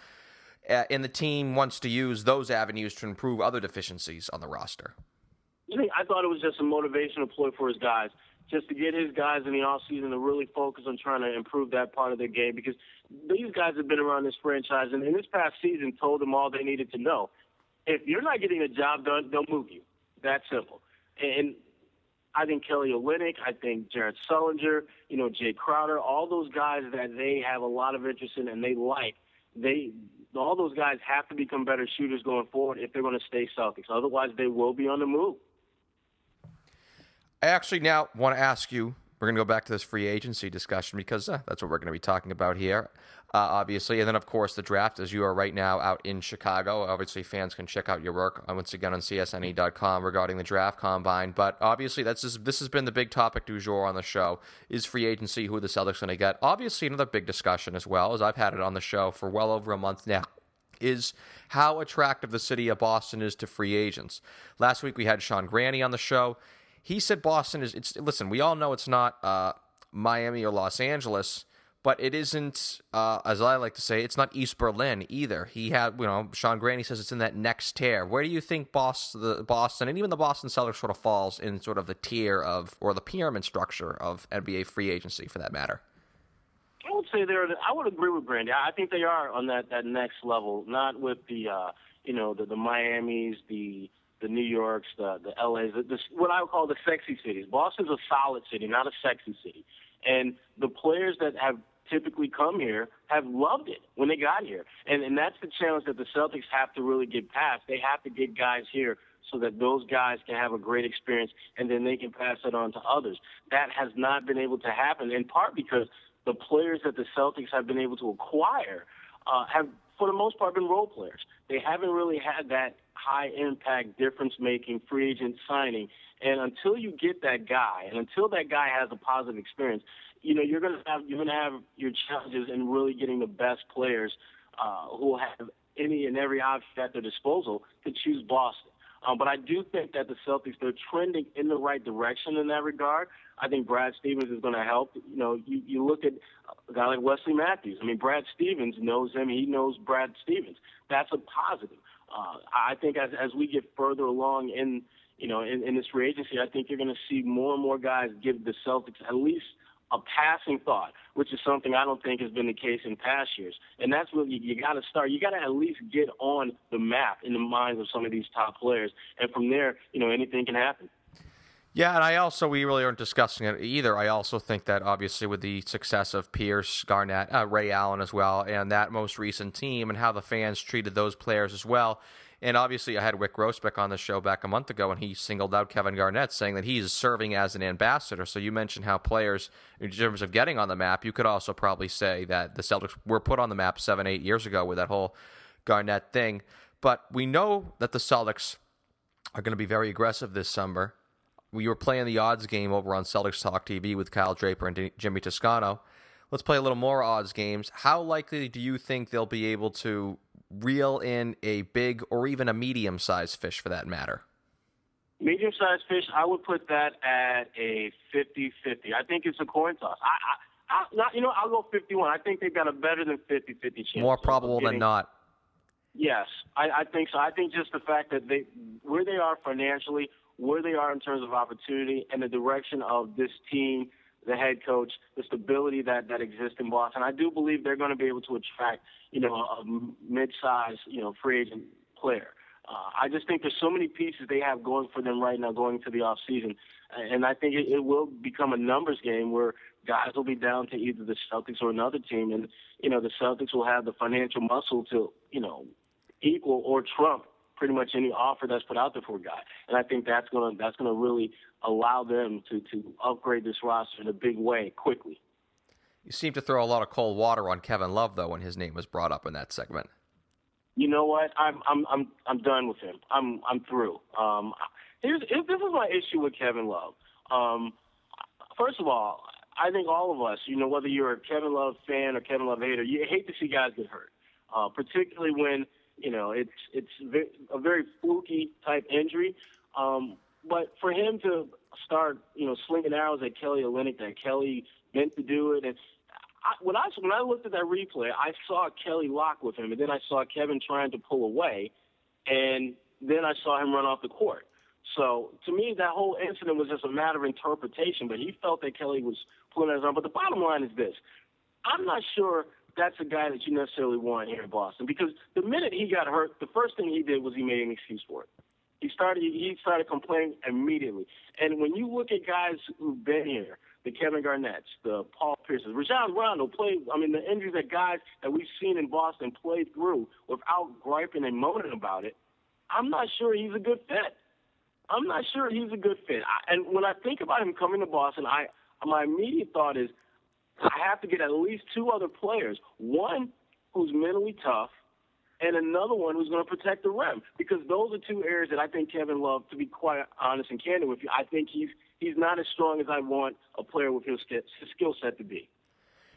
uh, and the team wants to use those avenues to improve other deficiencies on the roster? I thought it was just a motivational ploy for his guys, just to get his guys in the offseason to really focus on trying to improve that part of their game because these guys have been around this franchise and in this past season told them all they needed to know. If you're not getting the job done, they'll move you. That simple. And I think Kelly Olynyk, I think Jared Sullinger, you know, Jae Crowder, all those guys that they have a lot of interest in and they like, they all those guys have to become better shooters going forward if they're going to stay Celtics. Otherwise, they will be on the move. I actually now want to ask you we're going to go back to this free agency discussion because uh, that's what we're going to be talking about here, uh, obviously. And then, of course, the draft, as you are right now out in Chicago. Obviously, fans can check out your work uh, once again on CSNE.com regarding the draft combine. But obviously, that's just, this has been the big topic du jour on the show is free agency, who the Celtics going to get. Obviously, another big discussion as well, as I've had it on the show for well over a month now is how attractive the city of Boston is to free agents. Last week we had Sean Grande on the show he said Boston is. It's listen. We all know it's not uh, Miami or Los Angeles, but it isn't, uh, as I like to say, it's not East Berlin either. He had, you know, Sean Grande says it's in that next tier. Where do you think Boston, the Boston, and even the Boston Celtics sort of falls in sort of the tier of or the pyramid structure of NBA free agency, for that matter? I would say they're. I would agree with Grande. I think they are on that that next level, not with the, uh, you know, the the Miami's, the the New Yorks, the the LA's, the, the, what I would call the sexy cities. Boston's a solid city, not a sexy city. And the players that have typically come here have loved it when they got here. And and that's the challenge that the Celtics have to really get past. They have to get guys here so that those guys can have a great experience and then they can pass it on to others. That has not been able to happen in part because the players that the Celtics have been able to acquire uh, have for the most part, been role players. They haven't really had that high impact, difference making free agent signing. And until you get that guy, and until that guy has a positive experience, you know you're gonna have you're gonna have your challenges in really getting the best players uh, who have any and every option at their disposal to choose Boston. Um, but I do think that the Celtics they're trending in the right direction in that regard. I think Brad Stevens is going to help. You know, you, you look at a guy like Wesley Matthews. I mean, Brad Stevens knows him. He knows Brad Stevens. That's a positive. Uh, I think as as we get further along in you know in, in this free agency, I think you're going to see more and more guys give the Celtics at least a passing thought, which is something I don't think has been the case in past years. And that's what you, you got to start. You got to at least get on the map in the minds of some of these top players, and from there, you know, anything can happen. Yeah, and I also we really aren't discussing it either. I also think that obviously with the success of Pierce, Garnett, uh, Ray Allen as well, and that most recent team, and how the fans treated those players as well. And obviously, I had Wyc Grousbeck on the show back a month ago, and he singled out Kevin Garnett, saying that he's serving as an ambassador. So you mentioned how players, in terms of getting on the map, you could also probably say that the Celtics were put on the map seven, eight years ago with that whole Garnett thing. But we know that the Celtics are going to be very aggressive this summer we were playing the odds game over on Celtics Talk TV with Kyle Draper and Jimmy Toscano. Let's play a little more odds games. How likely do you think they'll be able to reel in a big or even a medium sized fish for that matter? Medium sized fish, I would put that at a 50 50. I think it's a coin toss. I, I, I not, you know, I'll go 51. I think they've got a better than 50 50 chance. More probable than not. Yes, I, I think so. I think just the fact that they, where they are financially, where they are in terms of opportunity and the direction of this team, the head coach, the stability that, that exists in Boston. I do believe they're going to be able to attract, you know, a mid-sized, you know, free agent player. Uh, I just think there's so many pieces they have going for them right now going to the off season, and I think it, it will become a numbers game where guys will be down to either the Celtics or another team, and you know the Celtics will have the financial muscle to you know equal or trump pretty much any offer that's put out there for a guy. And I think that's gonna that's gonna really allow them to to upgrade this roster in a big way quickly. You seem to throw a lot of cold water on Kevin Love though when his name was brought up in that segment. You know what? I'm I'm I'm I'm done with him. I'm I'm through. Um, here's this is my issue with Kevin Love. Um, first of all, I think all of us, you know, whether you're a Kevin Love fan or Kevin Love hater, you hate to see guys get hurt, uh, particularly when you know, it's it's a very fluky type injury. Um, but for him to start, you know, slinging arrows at Kelly Olynyk, that Kelly meant to do it, and I, when I when I looked at that replay, I saw Kelly lock with him, and then I saw Kevin trying to pull away, and then I saw him run off the court. So to me, that whole incident was just a matter of interpretation. But he felt that Kelly was pulling his arm. But the bottom line is this: I'm not sure that's a guy that you necessarily want here in Boston because the minute he got hurt, the first thing he did was he made an excuse for it. He started he started complaining immediately. And when you look at guys who've been here, the Kevin Garnett's, the Paul Pierces, Rajon Rondo played. I mean, the injuries that guys that we've seen in Boston played through without griping and moaning about it. I'm not sure he's a good fit. I'm not sure he's a good fit. I, and when I think about him coming to Boston, I my immediate thought is I have to get at least two other players. One who's mentally tough, and another one who's going to protect the rim. Because those are two areas that I think Kevin Love, to be quite honest and candid with you, I think he's he's not as strong as I want a player with his, skill set to be.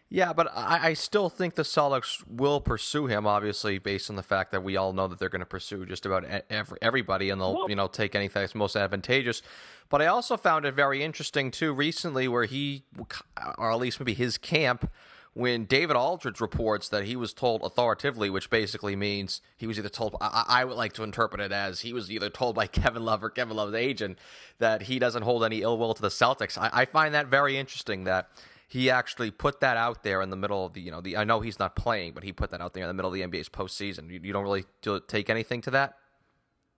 Yeah, but I, I still think the Celtics will pursue him. Obviously, based on the fact that we all know that they're going to pursue just about every, everybody, and they'll you know take anything that's most advantageous. But I also found it very interesting too recently, where he, or at least maybe his camp, when David Aldridge reports that he was told authoritatively, which basically means he was either told, I, I, would like to interpret it as he was either told by [LAUGHS] Kevin Love or Kevin Love's agent that he doesn't hold any ill will to the Celtics. I, I find that very interesting that he actually put that out there in the middle of the you know the I know he's not playing, but he put that out there in the middle of the NBA's postseason. You, you don't really take anything to that.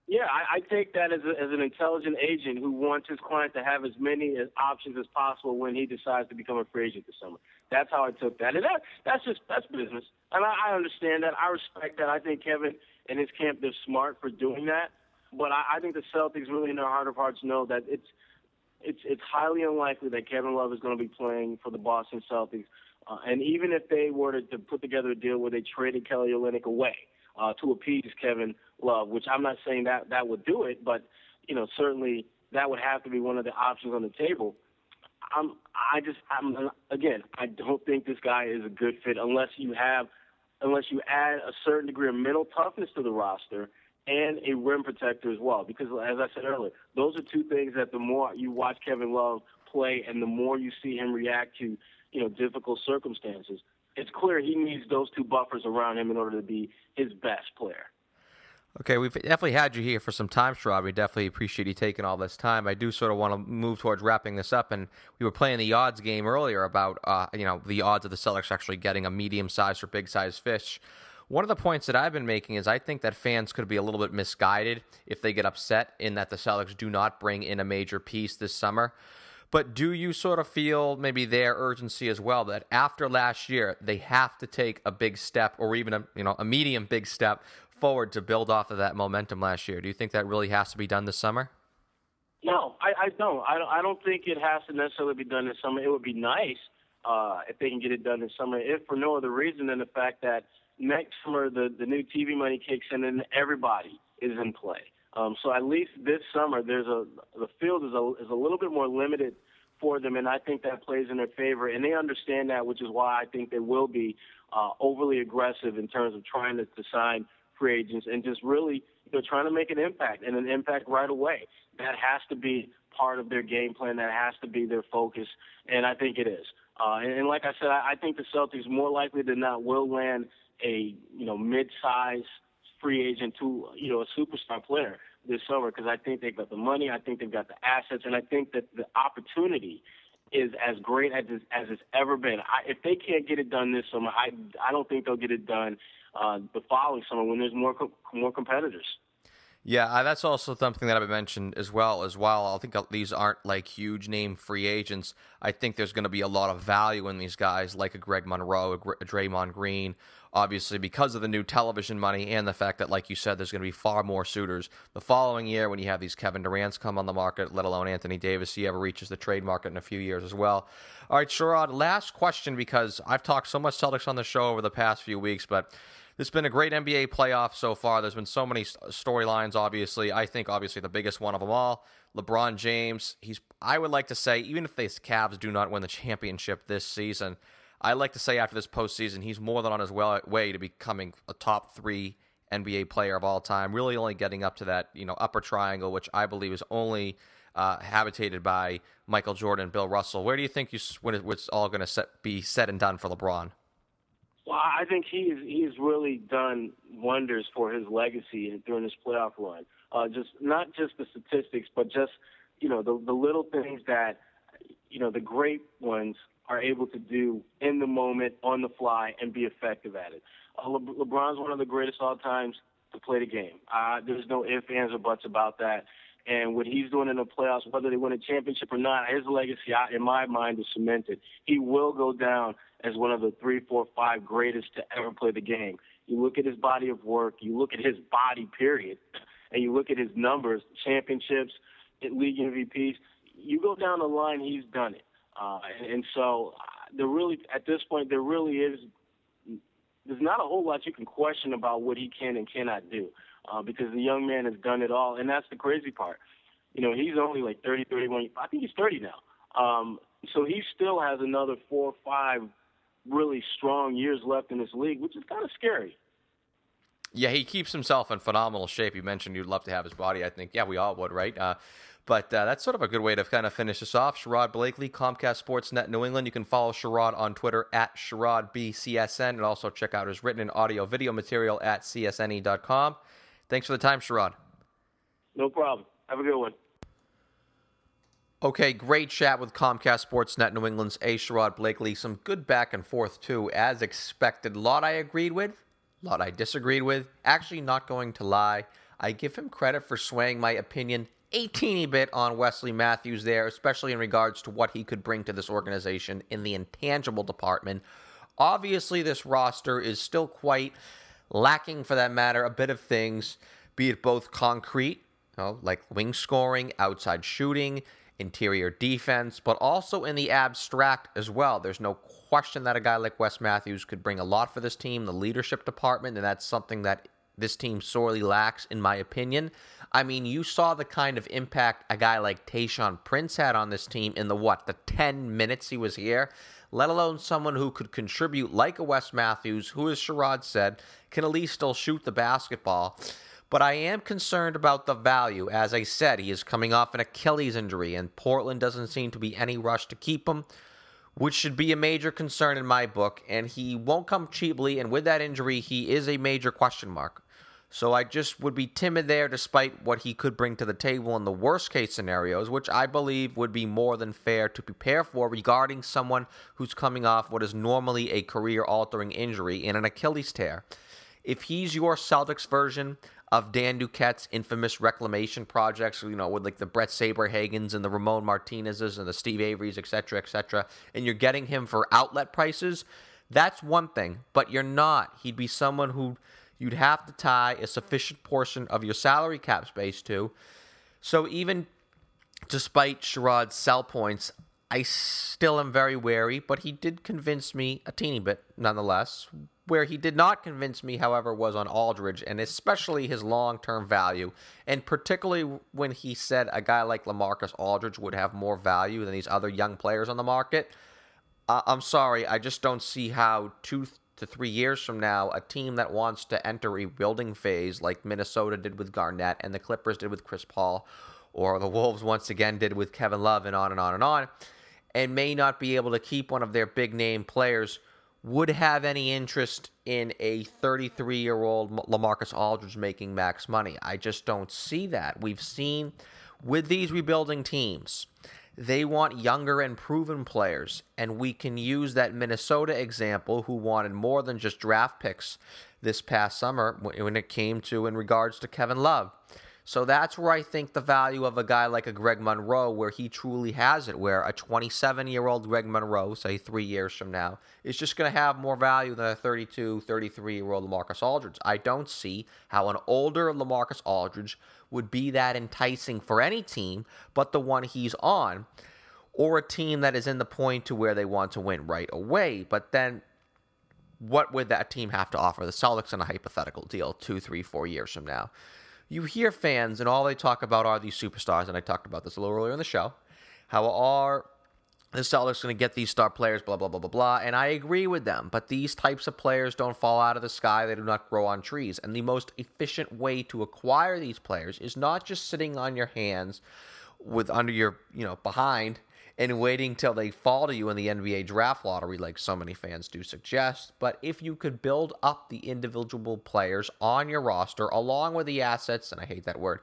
Yeah, I, I take that as, a, as an intelligent agent who wants his client to have as many as options as possible when he decides to become a free agent this summer. That's how I took that, and that that's just that's business, and I, I understand that. I respect that. I think Kevin and his camp they're smart for doing that, but I, I think the Celtics really in their heart of hearts know that it's it's it's highly unlikely that Kevin Love is going to be playing for the Boston Celtics. Uh, and even if they were to, to put together a deal where they traded Kelly Olynyk away uh, to appease Kevin Love, which I'm not saying that that would do it, but you know certainly that would have to be one of the options on the table. I'm I just I'm again I don't think this guy is a good fit unless you have unless you add a certain degree of mental toughness to the roster and a rim protector as well. Because as I said earlier, those are two things that the more you watch Kevin Love play and the more you see him react to, you know, difficult circumstances, it's clear he needs those two buffers around him in order to be his best player. Okay, we've definitely had you here for some time, Sherrod. We definitely appreciate you taking all this time. I do sort of want to move towards wrapping this up, and we were playing the odds game earlier about, uh, you know, the odds of the Celtics actually getting a medium-sized or big-sized fish. One of the points that I've been making is I think that fans could be a little bit misguided if they get upset in that the Celtics do not bring in a major piece this summer. But do you sort of feel maybe their urgency as well that after last year they have to take a big step or even a you know a medium big step forward to build off of that momentum last year? Do you think that really has to be done this summer? No, I, I don't. I don't. I don't think it has to necessarily be done this summer. It would be nice uh, if they can get it done this summer, if for no other reason than the fact that next summer the the new TV money kicks in and everybody is in play. Um, so at least this summer, there's a the field is a is a little bit more limited for them, and I think that plays in their favor. And they understand that, which is why I think they will be uh, overly aggressive in terms of trying to, to sign free agents and just really you know trying to make an impact and an impact right away. That has to be part of their game plan. That has to be their focus, and I think it is. Uh, and, and like I said, I, I think the Celtics more likely than not will land a you know mid-size free agent to you know a superstar player this summer because I think they've got the money, I think they've got the assets, and I think that the opportunity is as great as as it's ever been. I, if they can't get it done this summer, I I don't think they'll get it done uh, the following summer when there's more co- more competitors. Yeah, uh, that's also something that I've mentioned as well. As well, I think uh, these aren't like huge name free agents. I think there's going to be a lot of value in these guys, like a Greg Monroe, a Draymond Green, obviously because of the new television money and the fact that, like you said, there's going to be far more suitors the following year when you have these Kevin Durant's come on the market, let alone Anthony Davis. He ever reaches the trade market in a few years as well. All right, Sherrod, last question because I've talked so much Celtics on the show over the past few weeks, but. Has been a great NBA playoff so far. There's been so many storylines, obviously. I think, obviously, the biggest one of them all LeBron James. He's, I would like to say, even if the Cavs do not win the championship this season, I like to say after this postseason, he's more than on his way to becoming a top three NBA player of all time. Really, only getting up to that you know upper triangle, which I believe is only uh, habitated by Michael Jordan, Bill Russell. Where do you think you when it's all going to be said and done for LeBron? Well, I think he's he's really done wonders for his legacy during this playoff run. Uh, just not just the statistics, but just you know the the little things that you know the great ones are able to do in the moment, on the fly, and be effective at it. Uh, Le- LeBron's one of the greatest all times to play the game. Uh, there's no ifs, ands, or buts about that. And what he's doing in the playoffs, whether they win a championship or not, his legacy, in my mind, is cemented. He will go down as one of the three, four, five greatest to ever play the game. You look at his body of work, you look at his body, period, and you look at his numbers, championships, league MVPs. You go down the line, he's done it. Uh, and, so uh, there really, at this point, there really is, there's not a whole lot you can question about what he can and cannot do uh, because the young man has done it all. And that's the crazy part. You know, he's only like 30, 31. I think he's 30 now. Um, so he still has another four or five really strong years left in this league, which is kind of scary. Yeah, he keeps himself in phenomenal shape. You mentioned you'd love to have his body. I think, yeah, we all would, right? Uh, but uh, that's sort of a good way to kind of finish this off. Sherrod Blakely, Comcast Sportsnet New England. You can follow Sherrod on Twitter at SherrodBCSN and also check out his written and audio video material at csne.com. Thanks for the time, Sherrod. No problem. Have a good one. Okay, great chat with Comcast Sportsnet New England's A. Sherrod Blakely. Some good back and forth, too, as expected. A lot I agreed with, a lot I disagreed with. Actually, not going to lie. I give him credit for swaying my opinion a teeny bit on Wesley Matthews there, especially in regards to what he could bring to this organization in the intangible department. Obviously, this roster is still quite lacking, for that matter, a bit of things, be it both concrete, you know, like wing scoring, outside shooting, interior defense, but also in the abstract as well. There's no question that a guy like Wes Matthews could bring a lot for this team, the leadership department, and that's something that this team sorely lacks, in my opinion. I mean, you saw the kind of impact a guy like Tayshaun Prince had on this team in the what, the 10 minutes he was here, let alone someone who could contribute like a Wes Matthews, who, as Sherrod said, can at least still shoot the basketball. But I am concerned about the value. As I said, he is coming off an Achilles injury, and Portland doesn't seem to be any rush to keep him, which should be a major concern in my book. And he won't come cheaply, and with that injury, he is a major question mark. So I just would be timid there despite what he could bring to the table in the worst case scenarios, which I believe would be more than fair to prepare for regarding someone who's coming off what is normally a career altering injury in an Achilles tear. If he's your Celtics version of Dan Duquette's infamous reclamation projects, you know, with like the Bret Saberhagens and the Ramon Martinez's and the Steve Avery's, et cetera, et cetera, and you're getting him for outlet prices, that's one thing. But you're not. He'd be someone who you'd have to tie a sufficient portion of your salary cap space to. So even despite Sherrod's sell points, I still am very wary, but he did convince me a teeny bit nonetheless. Where he did not convince me, however, was on Aldridge and especially his long term value. And particularly when he said a guy like LaMarcus Aldridge would have more value than these other young players on the market. Uh, I'm sorry, I just don't see how two to three years from now, a team that wants to enter a rebuilding phase like Minnesota did with Garnett and the Clippers did with Chris Paul, or the Wolves once again did with Kevin Love, and on and on and on, and may not be able to keep one of their big name players, would have any interest in a 33 year old LaMarcus Aldridge making max money. I just don't see that. We've seen with these rebuilding teams they want younger and proven players, and we can use that Minnesota example, who wanted more than just draft picks this past summer when it came to in regards to Kevin Love. So that's where I think the value of a guy like a Greg Monroe, where he truly has it, where a 27 year old Greg Monroe, say three years from now, is just going to have more value than a 32, 33 year old LaMarcus Aldridge. I don't see how an older LaMarcus Aldridge would be that enticing for any team but the one he's on, or a team that is in the point to where they want to win right away. But then what would that team have to offer the Celtics in a hypothetical deal two, three, four years from now? You hear fans, and all they talk about are these superstars, and I talked about this a little earlier in the show. How are the Celtics going to get these star players, blah, blah, blah, blah, blah. And I agree with them. But these types of players don't fall out of the sky. They do not grow on trees. And the most efficient way to acquire these players is not just sitting on your hands with under your, you know, behind and waiting till they fall to you in the NBA draft lottery, like so many fans do suggest. But if you could build up the individual players on your roster along with the assets, and I hate that word,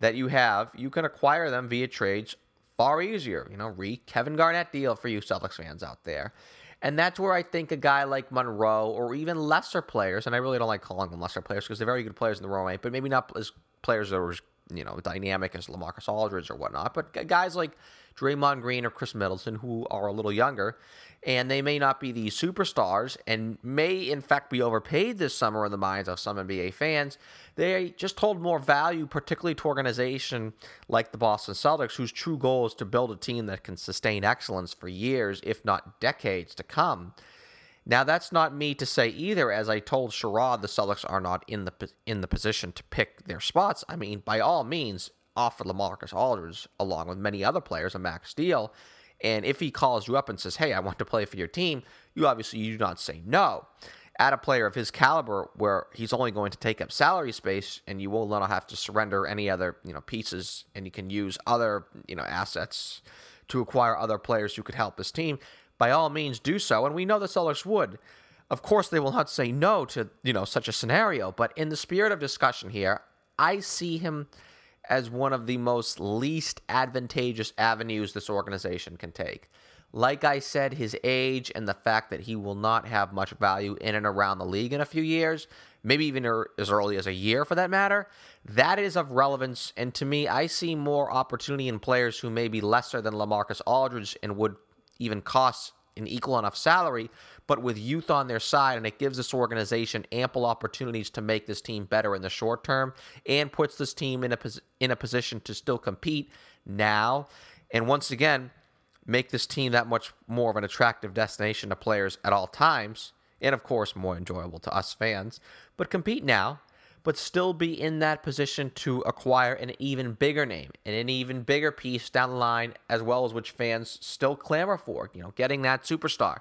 that you have, you can acquire them via trades far easier. You know, re Kevin Garnett deal for you Celtics fans out there. And that's where I think a guy like Monroe or even lesser players, and I really don't like calling them lesser players because they're very good players in the wrong way, but maybe not as players that are, you know, dynamic as LaMarcus Aldridge or whatnot, but guys like Draymond Green or Khris Middleton who are a little younger and they may not be the superstars and may in fact be overpaid this summer in the minds of some NBA fans. They just hold more value, particularly to organization like the Boston Celtics, whose true goal is to build a team that can sustain excellence for years, if not decades, to come. Now that's not me to say either. As I told Sherrod, the Celtics are not in the in the position to pick their spots. I mean, by all means, offer LaMarcus Aldridge along with many other players a max deal and if he calls you up and says, "Hey, I want to play for your team," you obviously you do not say no. At a player of his caliber where he's only going to take up salary space, and you will not have to surrender any other you know pieces, and you can use other you know assets to acquire other players who could help his team. By all means, do so, and we know the sellers would. Of course, they will not say no to you know such a scenario, but in the spirit of discussion here, I see him as one of the most least advantageous avenues this organization can take. Like I said, his age and the fact that he will not have much value in and around the league in a few years, maybe even er, as early as a year for that matter, that is of relevance. And to me, I see more opportunity in players who may be lesser than LaMarcus Aldridge and would even cost an equal enough salary, but with youth on their side, and it gives this organization ample opportunities to make this team better in the short term, and puts this team in a in a position to still compete now, and once again, make this team that much more of an attractive destination to players at all times, and of course more enjoyable to us fans. But compete now but still be in that position to acquire an even bigger name and an even bigger piece down the line, as well as which fans still clamor for, you know, getting that superstar.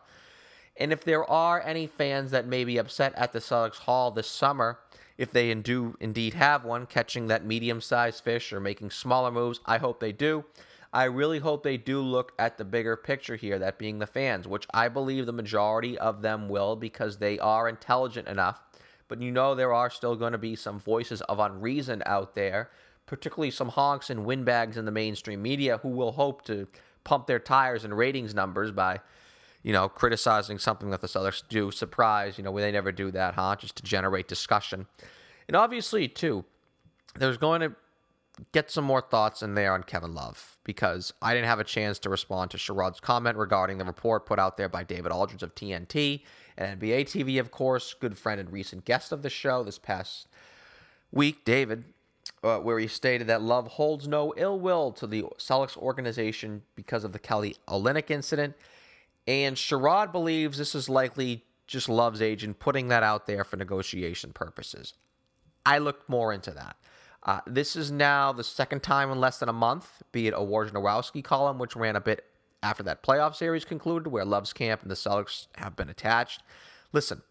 And if there are any fans that may be upset at the Celtics Hall this summer if they do indeed have one, catching that medium sized fish or making smaller moves. I hope they do. I really hope they do look at the bigger picture here, that being the fans, which I believe the majority of them will because they are intelligent enough. But you know, there are still going to be some voices of unreason out there, particularly some honks and windbags in the mainstream media who will hope to pump their tires and ratings numbers by, you know, criticizing something that the Celtics do. Surprise, you know, they never do that, huh? Just to generate discussion. And obviously, too, there's going to get some more thoughts in there on Kevin Love because I didn't have a chance to respond to Sherrod's comment regarding the report put out there by David Aldridge of TNT and NBA TV, of course, good friend and recent guest of the show this past week, David, uh, where he stated that Love holds no ill will to the Celtics organization because of the Kelly Olynyk incident. And Sherrod believes this is likely just Love's agent putting that out there for negotiation purposes. I looked more into that. Uh, this is now the second time in less than a month, be it a Wojnarowski column, which ran a bit after that playoff series concluded, where Love's camp and the Celtics have been attached. Listen,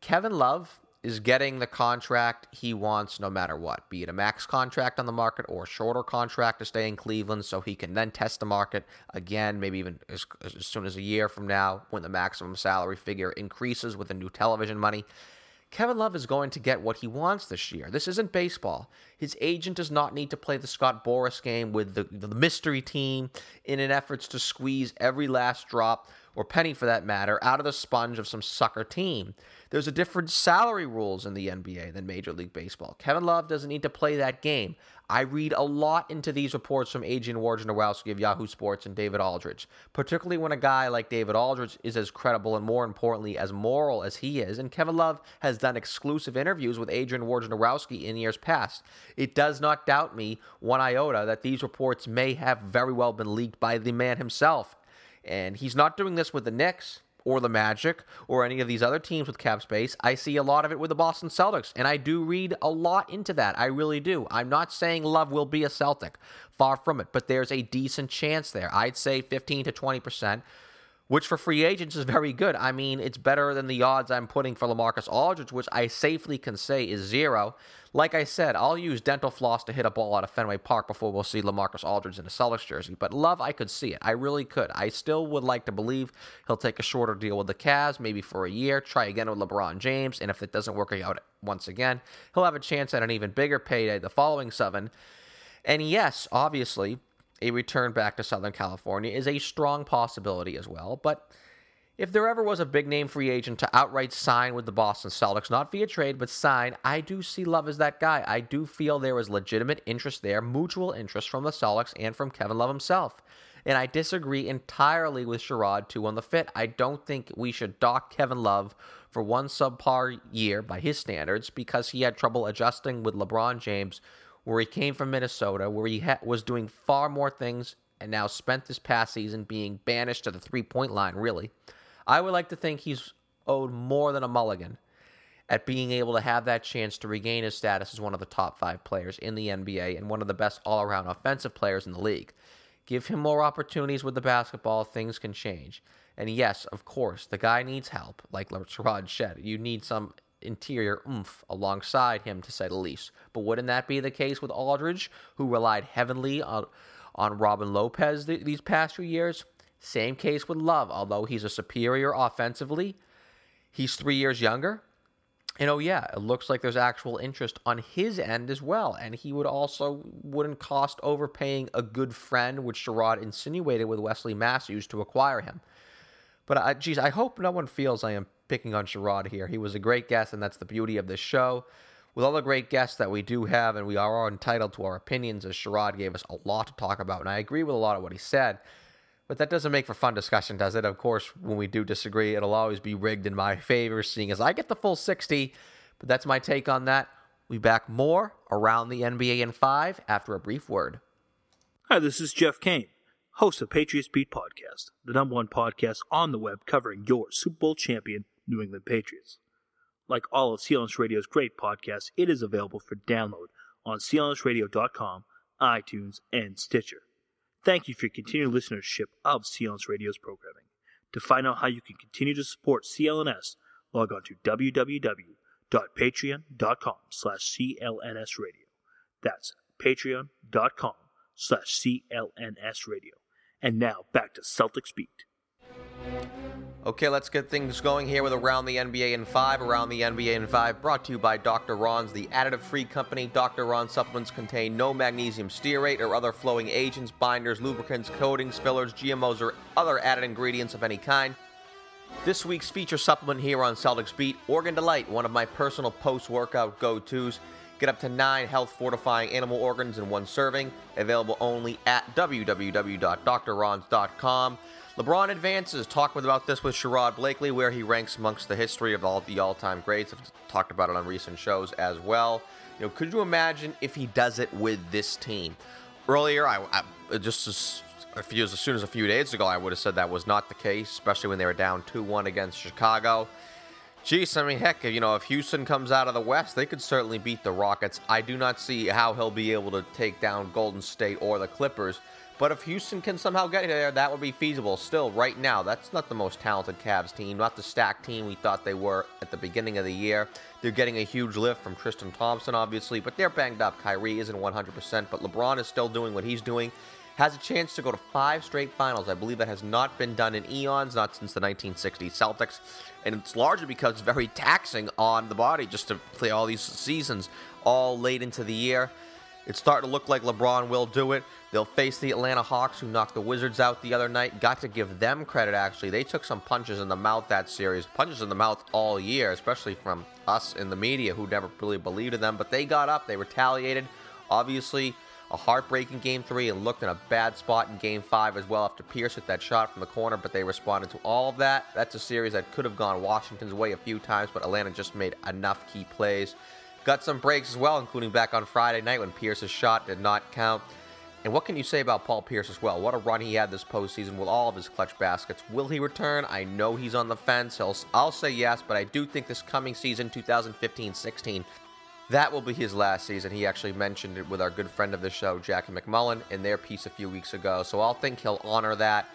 Kevin Love is getting the contract he wants no matter what, be it a max contract on the market or a shorter contract to stay in Cleveland so he can then test the market again, maybe even as, as soon as a year from now when the maximum salary figure increases with the new television money. Kevin Love is going to get what he wants this year. This isn't baseball. His agent does not need to play the Scott Boras game with the, the mystery team in an effort to squeeze every last drop or penny for that matter out of the sponge of some sucker team. There's a different salary rules in the NBA than Major League Baseball. Kevin Love doesn't need to play that game. I read a lot into these reports from Adrian Wojnarowski of Yahoo Sports and David Aldridge, particularly when a guy like David Aldridge is as credible and more importantly as moral as he is. And Kevin Love has done exclusive interviews with Adrian Wojnarowski in years past. It does not doubt me one iota that these reports may have very well been leaked by the man himself. And he's not doing this with the Knicks or the Magic or any of these other teams with cap space. I see a lot of it with the Boston Celtics, and I do read a lot into that. I really do. I'm not saying Love will be a Celtic, far from it, but there's a decent chance there. I'd say 15 to 20 percent which for free agents is very good. I mean, it's better than the odds I'm putting for LaMarcus Aldridge, which I safely can say is zero. Like I said, I'll use dental floss to hit a ball out of Fenway Park before we'll see LaMarcus Aldridge in a Celtics jersey. But Love, I could see it. I really could. I still would like to believe he'll take a shorter deal with the Cavs, maybe for a year, try again with LeBron James, and if it doesn't work out once again, he'll have a chance at an even bigger payday the following seven. And yes, obviously, a return back to Southern California is a strong possibility as well. But if there ever was a big name free agent to outright sign with the Boston Celtics, not via trade, but sign, I do see Love as that guy. I do feel there is legitimate interest there, mutual interest from the Celtics and from Kevin Love himself. And I disagree entirely with Sherrod too on the fit. I don't think we should dock Kevin Love for one subpar year by his standards because he had trouble adjusting with LeBron James where he came from Minnesota, where he ha- was doing far more things and now spent this past season being banished to the three point line, really. I would like to think he's owed more than a mulligan at being able to have that chance to regain his status as one of the top five players in the NBA and one of the best all around offensive players in the league. Give him more opportunities with the basketball, things can change. And yes, of course, the guy needs help, like Rod said. You need some interior oomph alongside him, to say the least. But wouldn't that be the case with Aldridge, who relied heavily on, on Robin Lopez th- these past few years? Same case with Love, although he's a superior offensively. He's three years younger. And oh yeah, it looks like there's actual interest on his end as well. And he would also wouldn't cost overpaying a good friend, which Sherrod insinuated with Wesley Matthews to acquire him. But uh, geez, I hope no one feels I am picking on Sherrod here. He was a great guest, and that's the beauty of this show. With all the great guests that we do have, and we are all entitled to our opinions, as Sherrod gave us a lot to talk about, and I agree with a lot of what he said. But that doesn't make for fun discussion, does it? Of course, when we do disagree, it'll always be rigged in my [LAUGHS] favor, seeing as I get the full 60. But that's my take on that. We back more around the NBA in five after a brief word. Hi, this is Jeff Kane, host of Patriots Beat Podcast, the number one podcast on the web covering your Super Bowl champion New England Patriots. Like all of CLNS Radio's great podcasts, it is available for download on clnsradio.com, iTunes, and Stitcher. Thank you for your continued listenership of CLNS Radio's programming. To find out how you can continue to support CLNS, log on to www.clnsradio.com patreon.com slash clns radio. That's patreon.com slash clns radio. And now back to Celtics Beat. Okay, let's get things going here with Around the NBA in 5. Around the NBA in 5 brought to you by Dr. Ron's, the additive free company. Dr. Ron supplements contain no magnesium stearate or other flowing agents, binders, lubricants, coatings, fillers, GMOs, or other added ingredients of any kind. This week's feature supplement here on Celtics Beat Organ Delight, one of my personal post workout go tos. Get up to nine health fortifying animal organs in one serving. Available only at www.drrons.com. LeBron advances. Talk with about this with Sherrod Blakely, where he ranks amongst the history of all the all-time greats. I've talked about it on recent shows as well. You know, could you imagine if he does it with this team? Earlier, I, I just as, a few, as soon as a few days ago, I would have said that was not the case, especially when they were down 2-1 against Chicago. Geez, I mean, heck, you know, if Houston comes out of the West, they could certainly beat the Rockets. I do not see how he'll be able to take down Golden State or the Clippers. But if Houston can somehow get there, that would be feasible. Still, right now, that's not the most talented Cavs team, not the stacked team we thought they were at the beginning of the year. They're getting a huge lift from Tristan Thompson, obviously, but they're banged up. Kyrie isn't 100%, but LeBron is still doing what he's doing. Has a chance to go to five straight finals. I believe that has not been done in eons, not since the 1960s Celtics. And it's largely because it's very taxing on the body just to play all these seasons all late into the year. It's starting to look like LeBron will do it. They'll face the Atlanta Hawks, who knocked the Wizards out the other night. Got to give them credit, actually. They took some punches in the mouth that series. Punches in the mouth all year, especially from us in the media who never really believed in them. But they got up, they retaliated. Obviously, a heartbreaking game three and looked in a bad spot in game five as well after Pierce hit that shot from the corner, but they responded to all of that. That's a series that could have gone Washington's way a few times, but Atlanta just made enough key plays. Got some breaks as well, including back on Friday night when Pierce's shot did not count. And what can you say about Paul Pierce as well? What a run he had this postseason with all of his clutch baskets. Will he return? I know he's on the fence. He'll, I'll say yes, but I do think this coming season, 2015 16, that will be his last season. He actually mentioned it with our good friend of the show, Jackie MacMullan, in their piece a few weeks ago. So I'll think he'll honor that.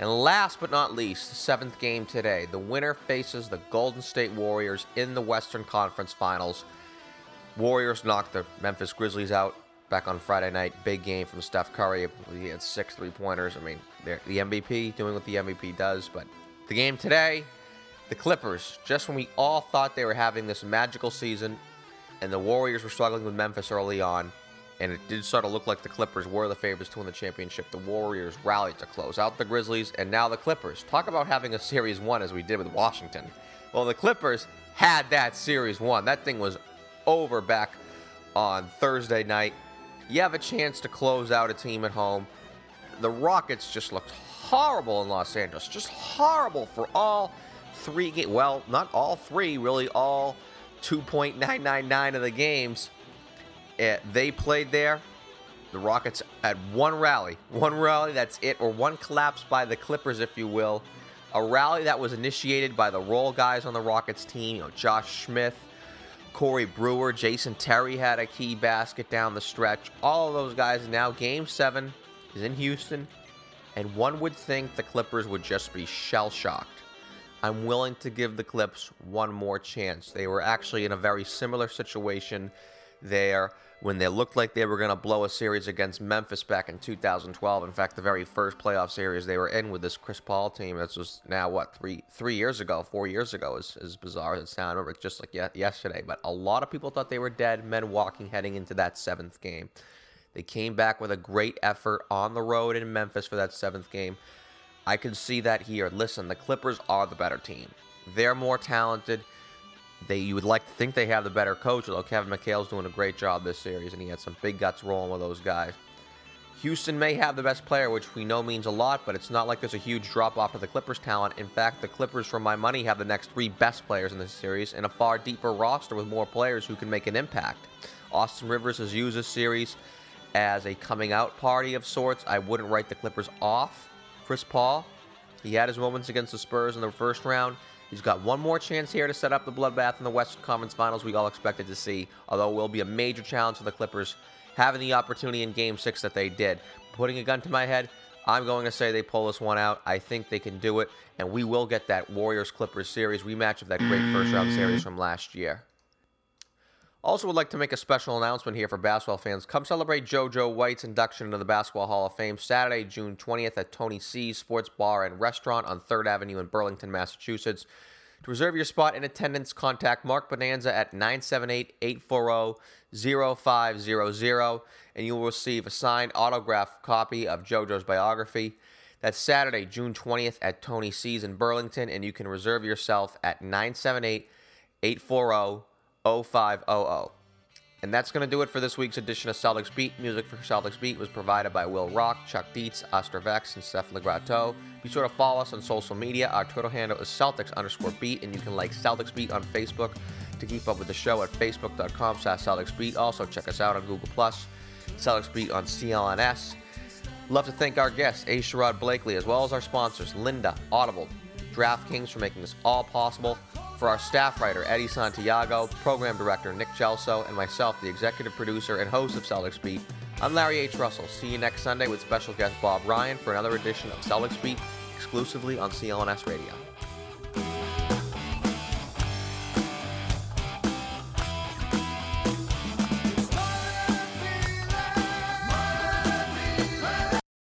And last but not least, the seventh game today. The winner faces the Golden State Warriors in the Western Conference Finals. Warriors knocked the Memphis Grizzlies out back on Friday night. Big game from Steph Curry. He had six three pointers. I mean, the MVP doing what the MVP does. But the game today, the Clippers, just when we all thought they were having this magical season and the Warriors were struggling with Memphis early on, and it did sort of look like the Clippers were the favorites to win the championship. The Warriors rallied to close out the Grizzlies, and now the Clippers. Talk about having a series one as we did with Washington. Well, the Clippers had that series one. That thing was over back on Thursday night. You have a chance to close out a team at home. The Rockets just looked horrible in Los Angeles. Just horrible for all three games. Well, not all three, really, all 2.999 of the games. It, they played there. The Rockets had one rally. [LAUGHS] One rally, that's it, or one collapse by the Clippers, if you will. A rally that was initiated by the role guys on the Rockets team, you know, Josh Smith, Corey Brewer, Jason Terry had a key basket down the stretch. All of those guys now, game seven is in Houston, and one would think the Clippers would just be shell shocked. I'm willing to give the Clips one more chance. They were actually in a very similar situation there when they looked like they were going to blow a series against Memphis back in 2012. In fact, the very first playoff series they were in with this Chris Paul team. This was now what three three years ago, four years ago. Is as bizarre as it sounds. Remember just like yesterday. But a lot of people thought they were dead men walking heading into that seventh game. They came back with a great effort on the road in Memphis for that seventh game. I can see that here. Listen, the Clippers are the better team. They're more talented. They you would like to think they have the better coach, although Kevin McHale's doing a great job this series, and he had some big guts rolling with those guys. Houston may have the best player, which we know means a lot, but it's not like there's a huge drop off of the Clippers' talent. In fact, the Clippers, for my money, have the next three best players in this series and a far deeper roster with more players who can make an impact. Austin Rivers has used this series as a coming out party of sorts. I wouldn't write the Clippers off. Chris Paul, he had his moments against the Spurs in the first round. He's got one more chance here to set up the bloodbath in the Western Conference Finals we all expected to see, although it will be a major challenge for the Clippers having the opportunity in Game 6 that they did. Putting a gun to my head, I'm going to say they pull this one out. I think they can do it, and we will get that Warriors Clippers series rematch of that great first round series from last year. Also, would like to make a special announcement here for basketball fans. Come celebrate JoJo White's induction into the Basketball Hall of Fame Saturday, June 20th at Tony C's Sports Bar and Restaurant on 3rd Avenue in Burlington, Massachusetts. To reserve your spot in attendance, contact Mark Bonanza at 978 840 0500 and you will receive a signed autographed copy of JoJo's biography. That's Saturday, June 20th at Tony C's in Burlington, and you can reserve yourself at 978 840 0500. And that's going to do it for this week's edition of Celtics Beat. Music for Celtics Beat was provided by Will Rock, Chuck Dietz, Vex, and Steph Legrateau. Be sure to follow us on social media. Our Twitter handle is Celtics underscore beat, and you can like Celtics Beat on Facebook to keep up with the show at facebook.com slash Celtics Beat. Also, check us out on Google Plus, Celtics Beat on CLNS. Love to thank our guests, A. Sherrod Blakely, as well as our sponsors, Linda, Audible, DraftKings for making this all possible. For our staff writer, Eddie Santiago, program director, Nick Gelso, and myself, the executive producer and host of Celtics Beat, I'm Larry H. Russell. See you next Sunday with special guest Bob Ryan for another edition of Celtics Beat exclusively on CLNS Radio.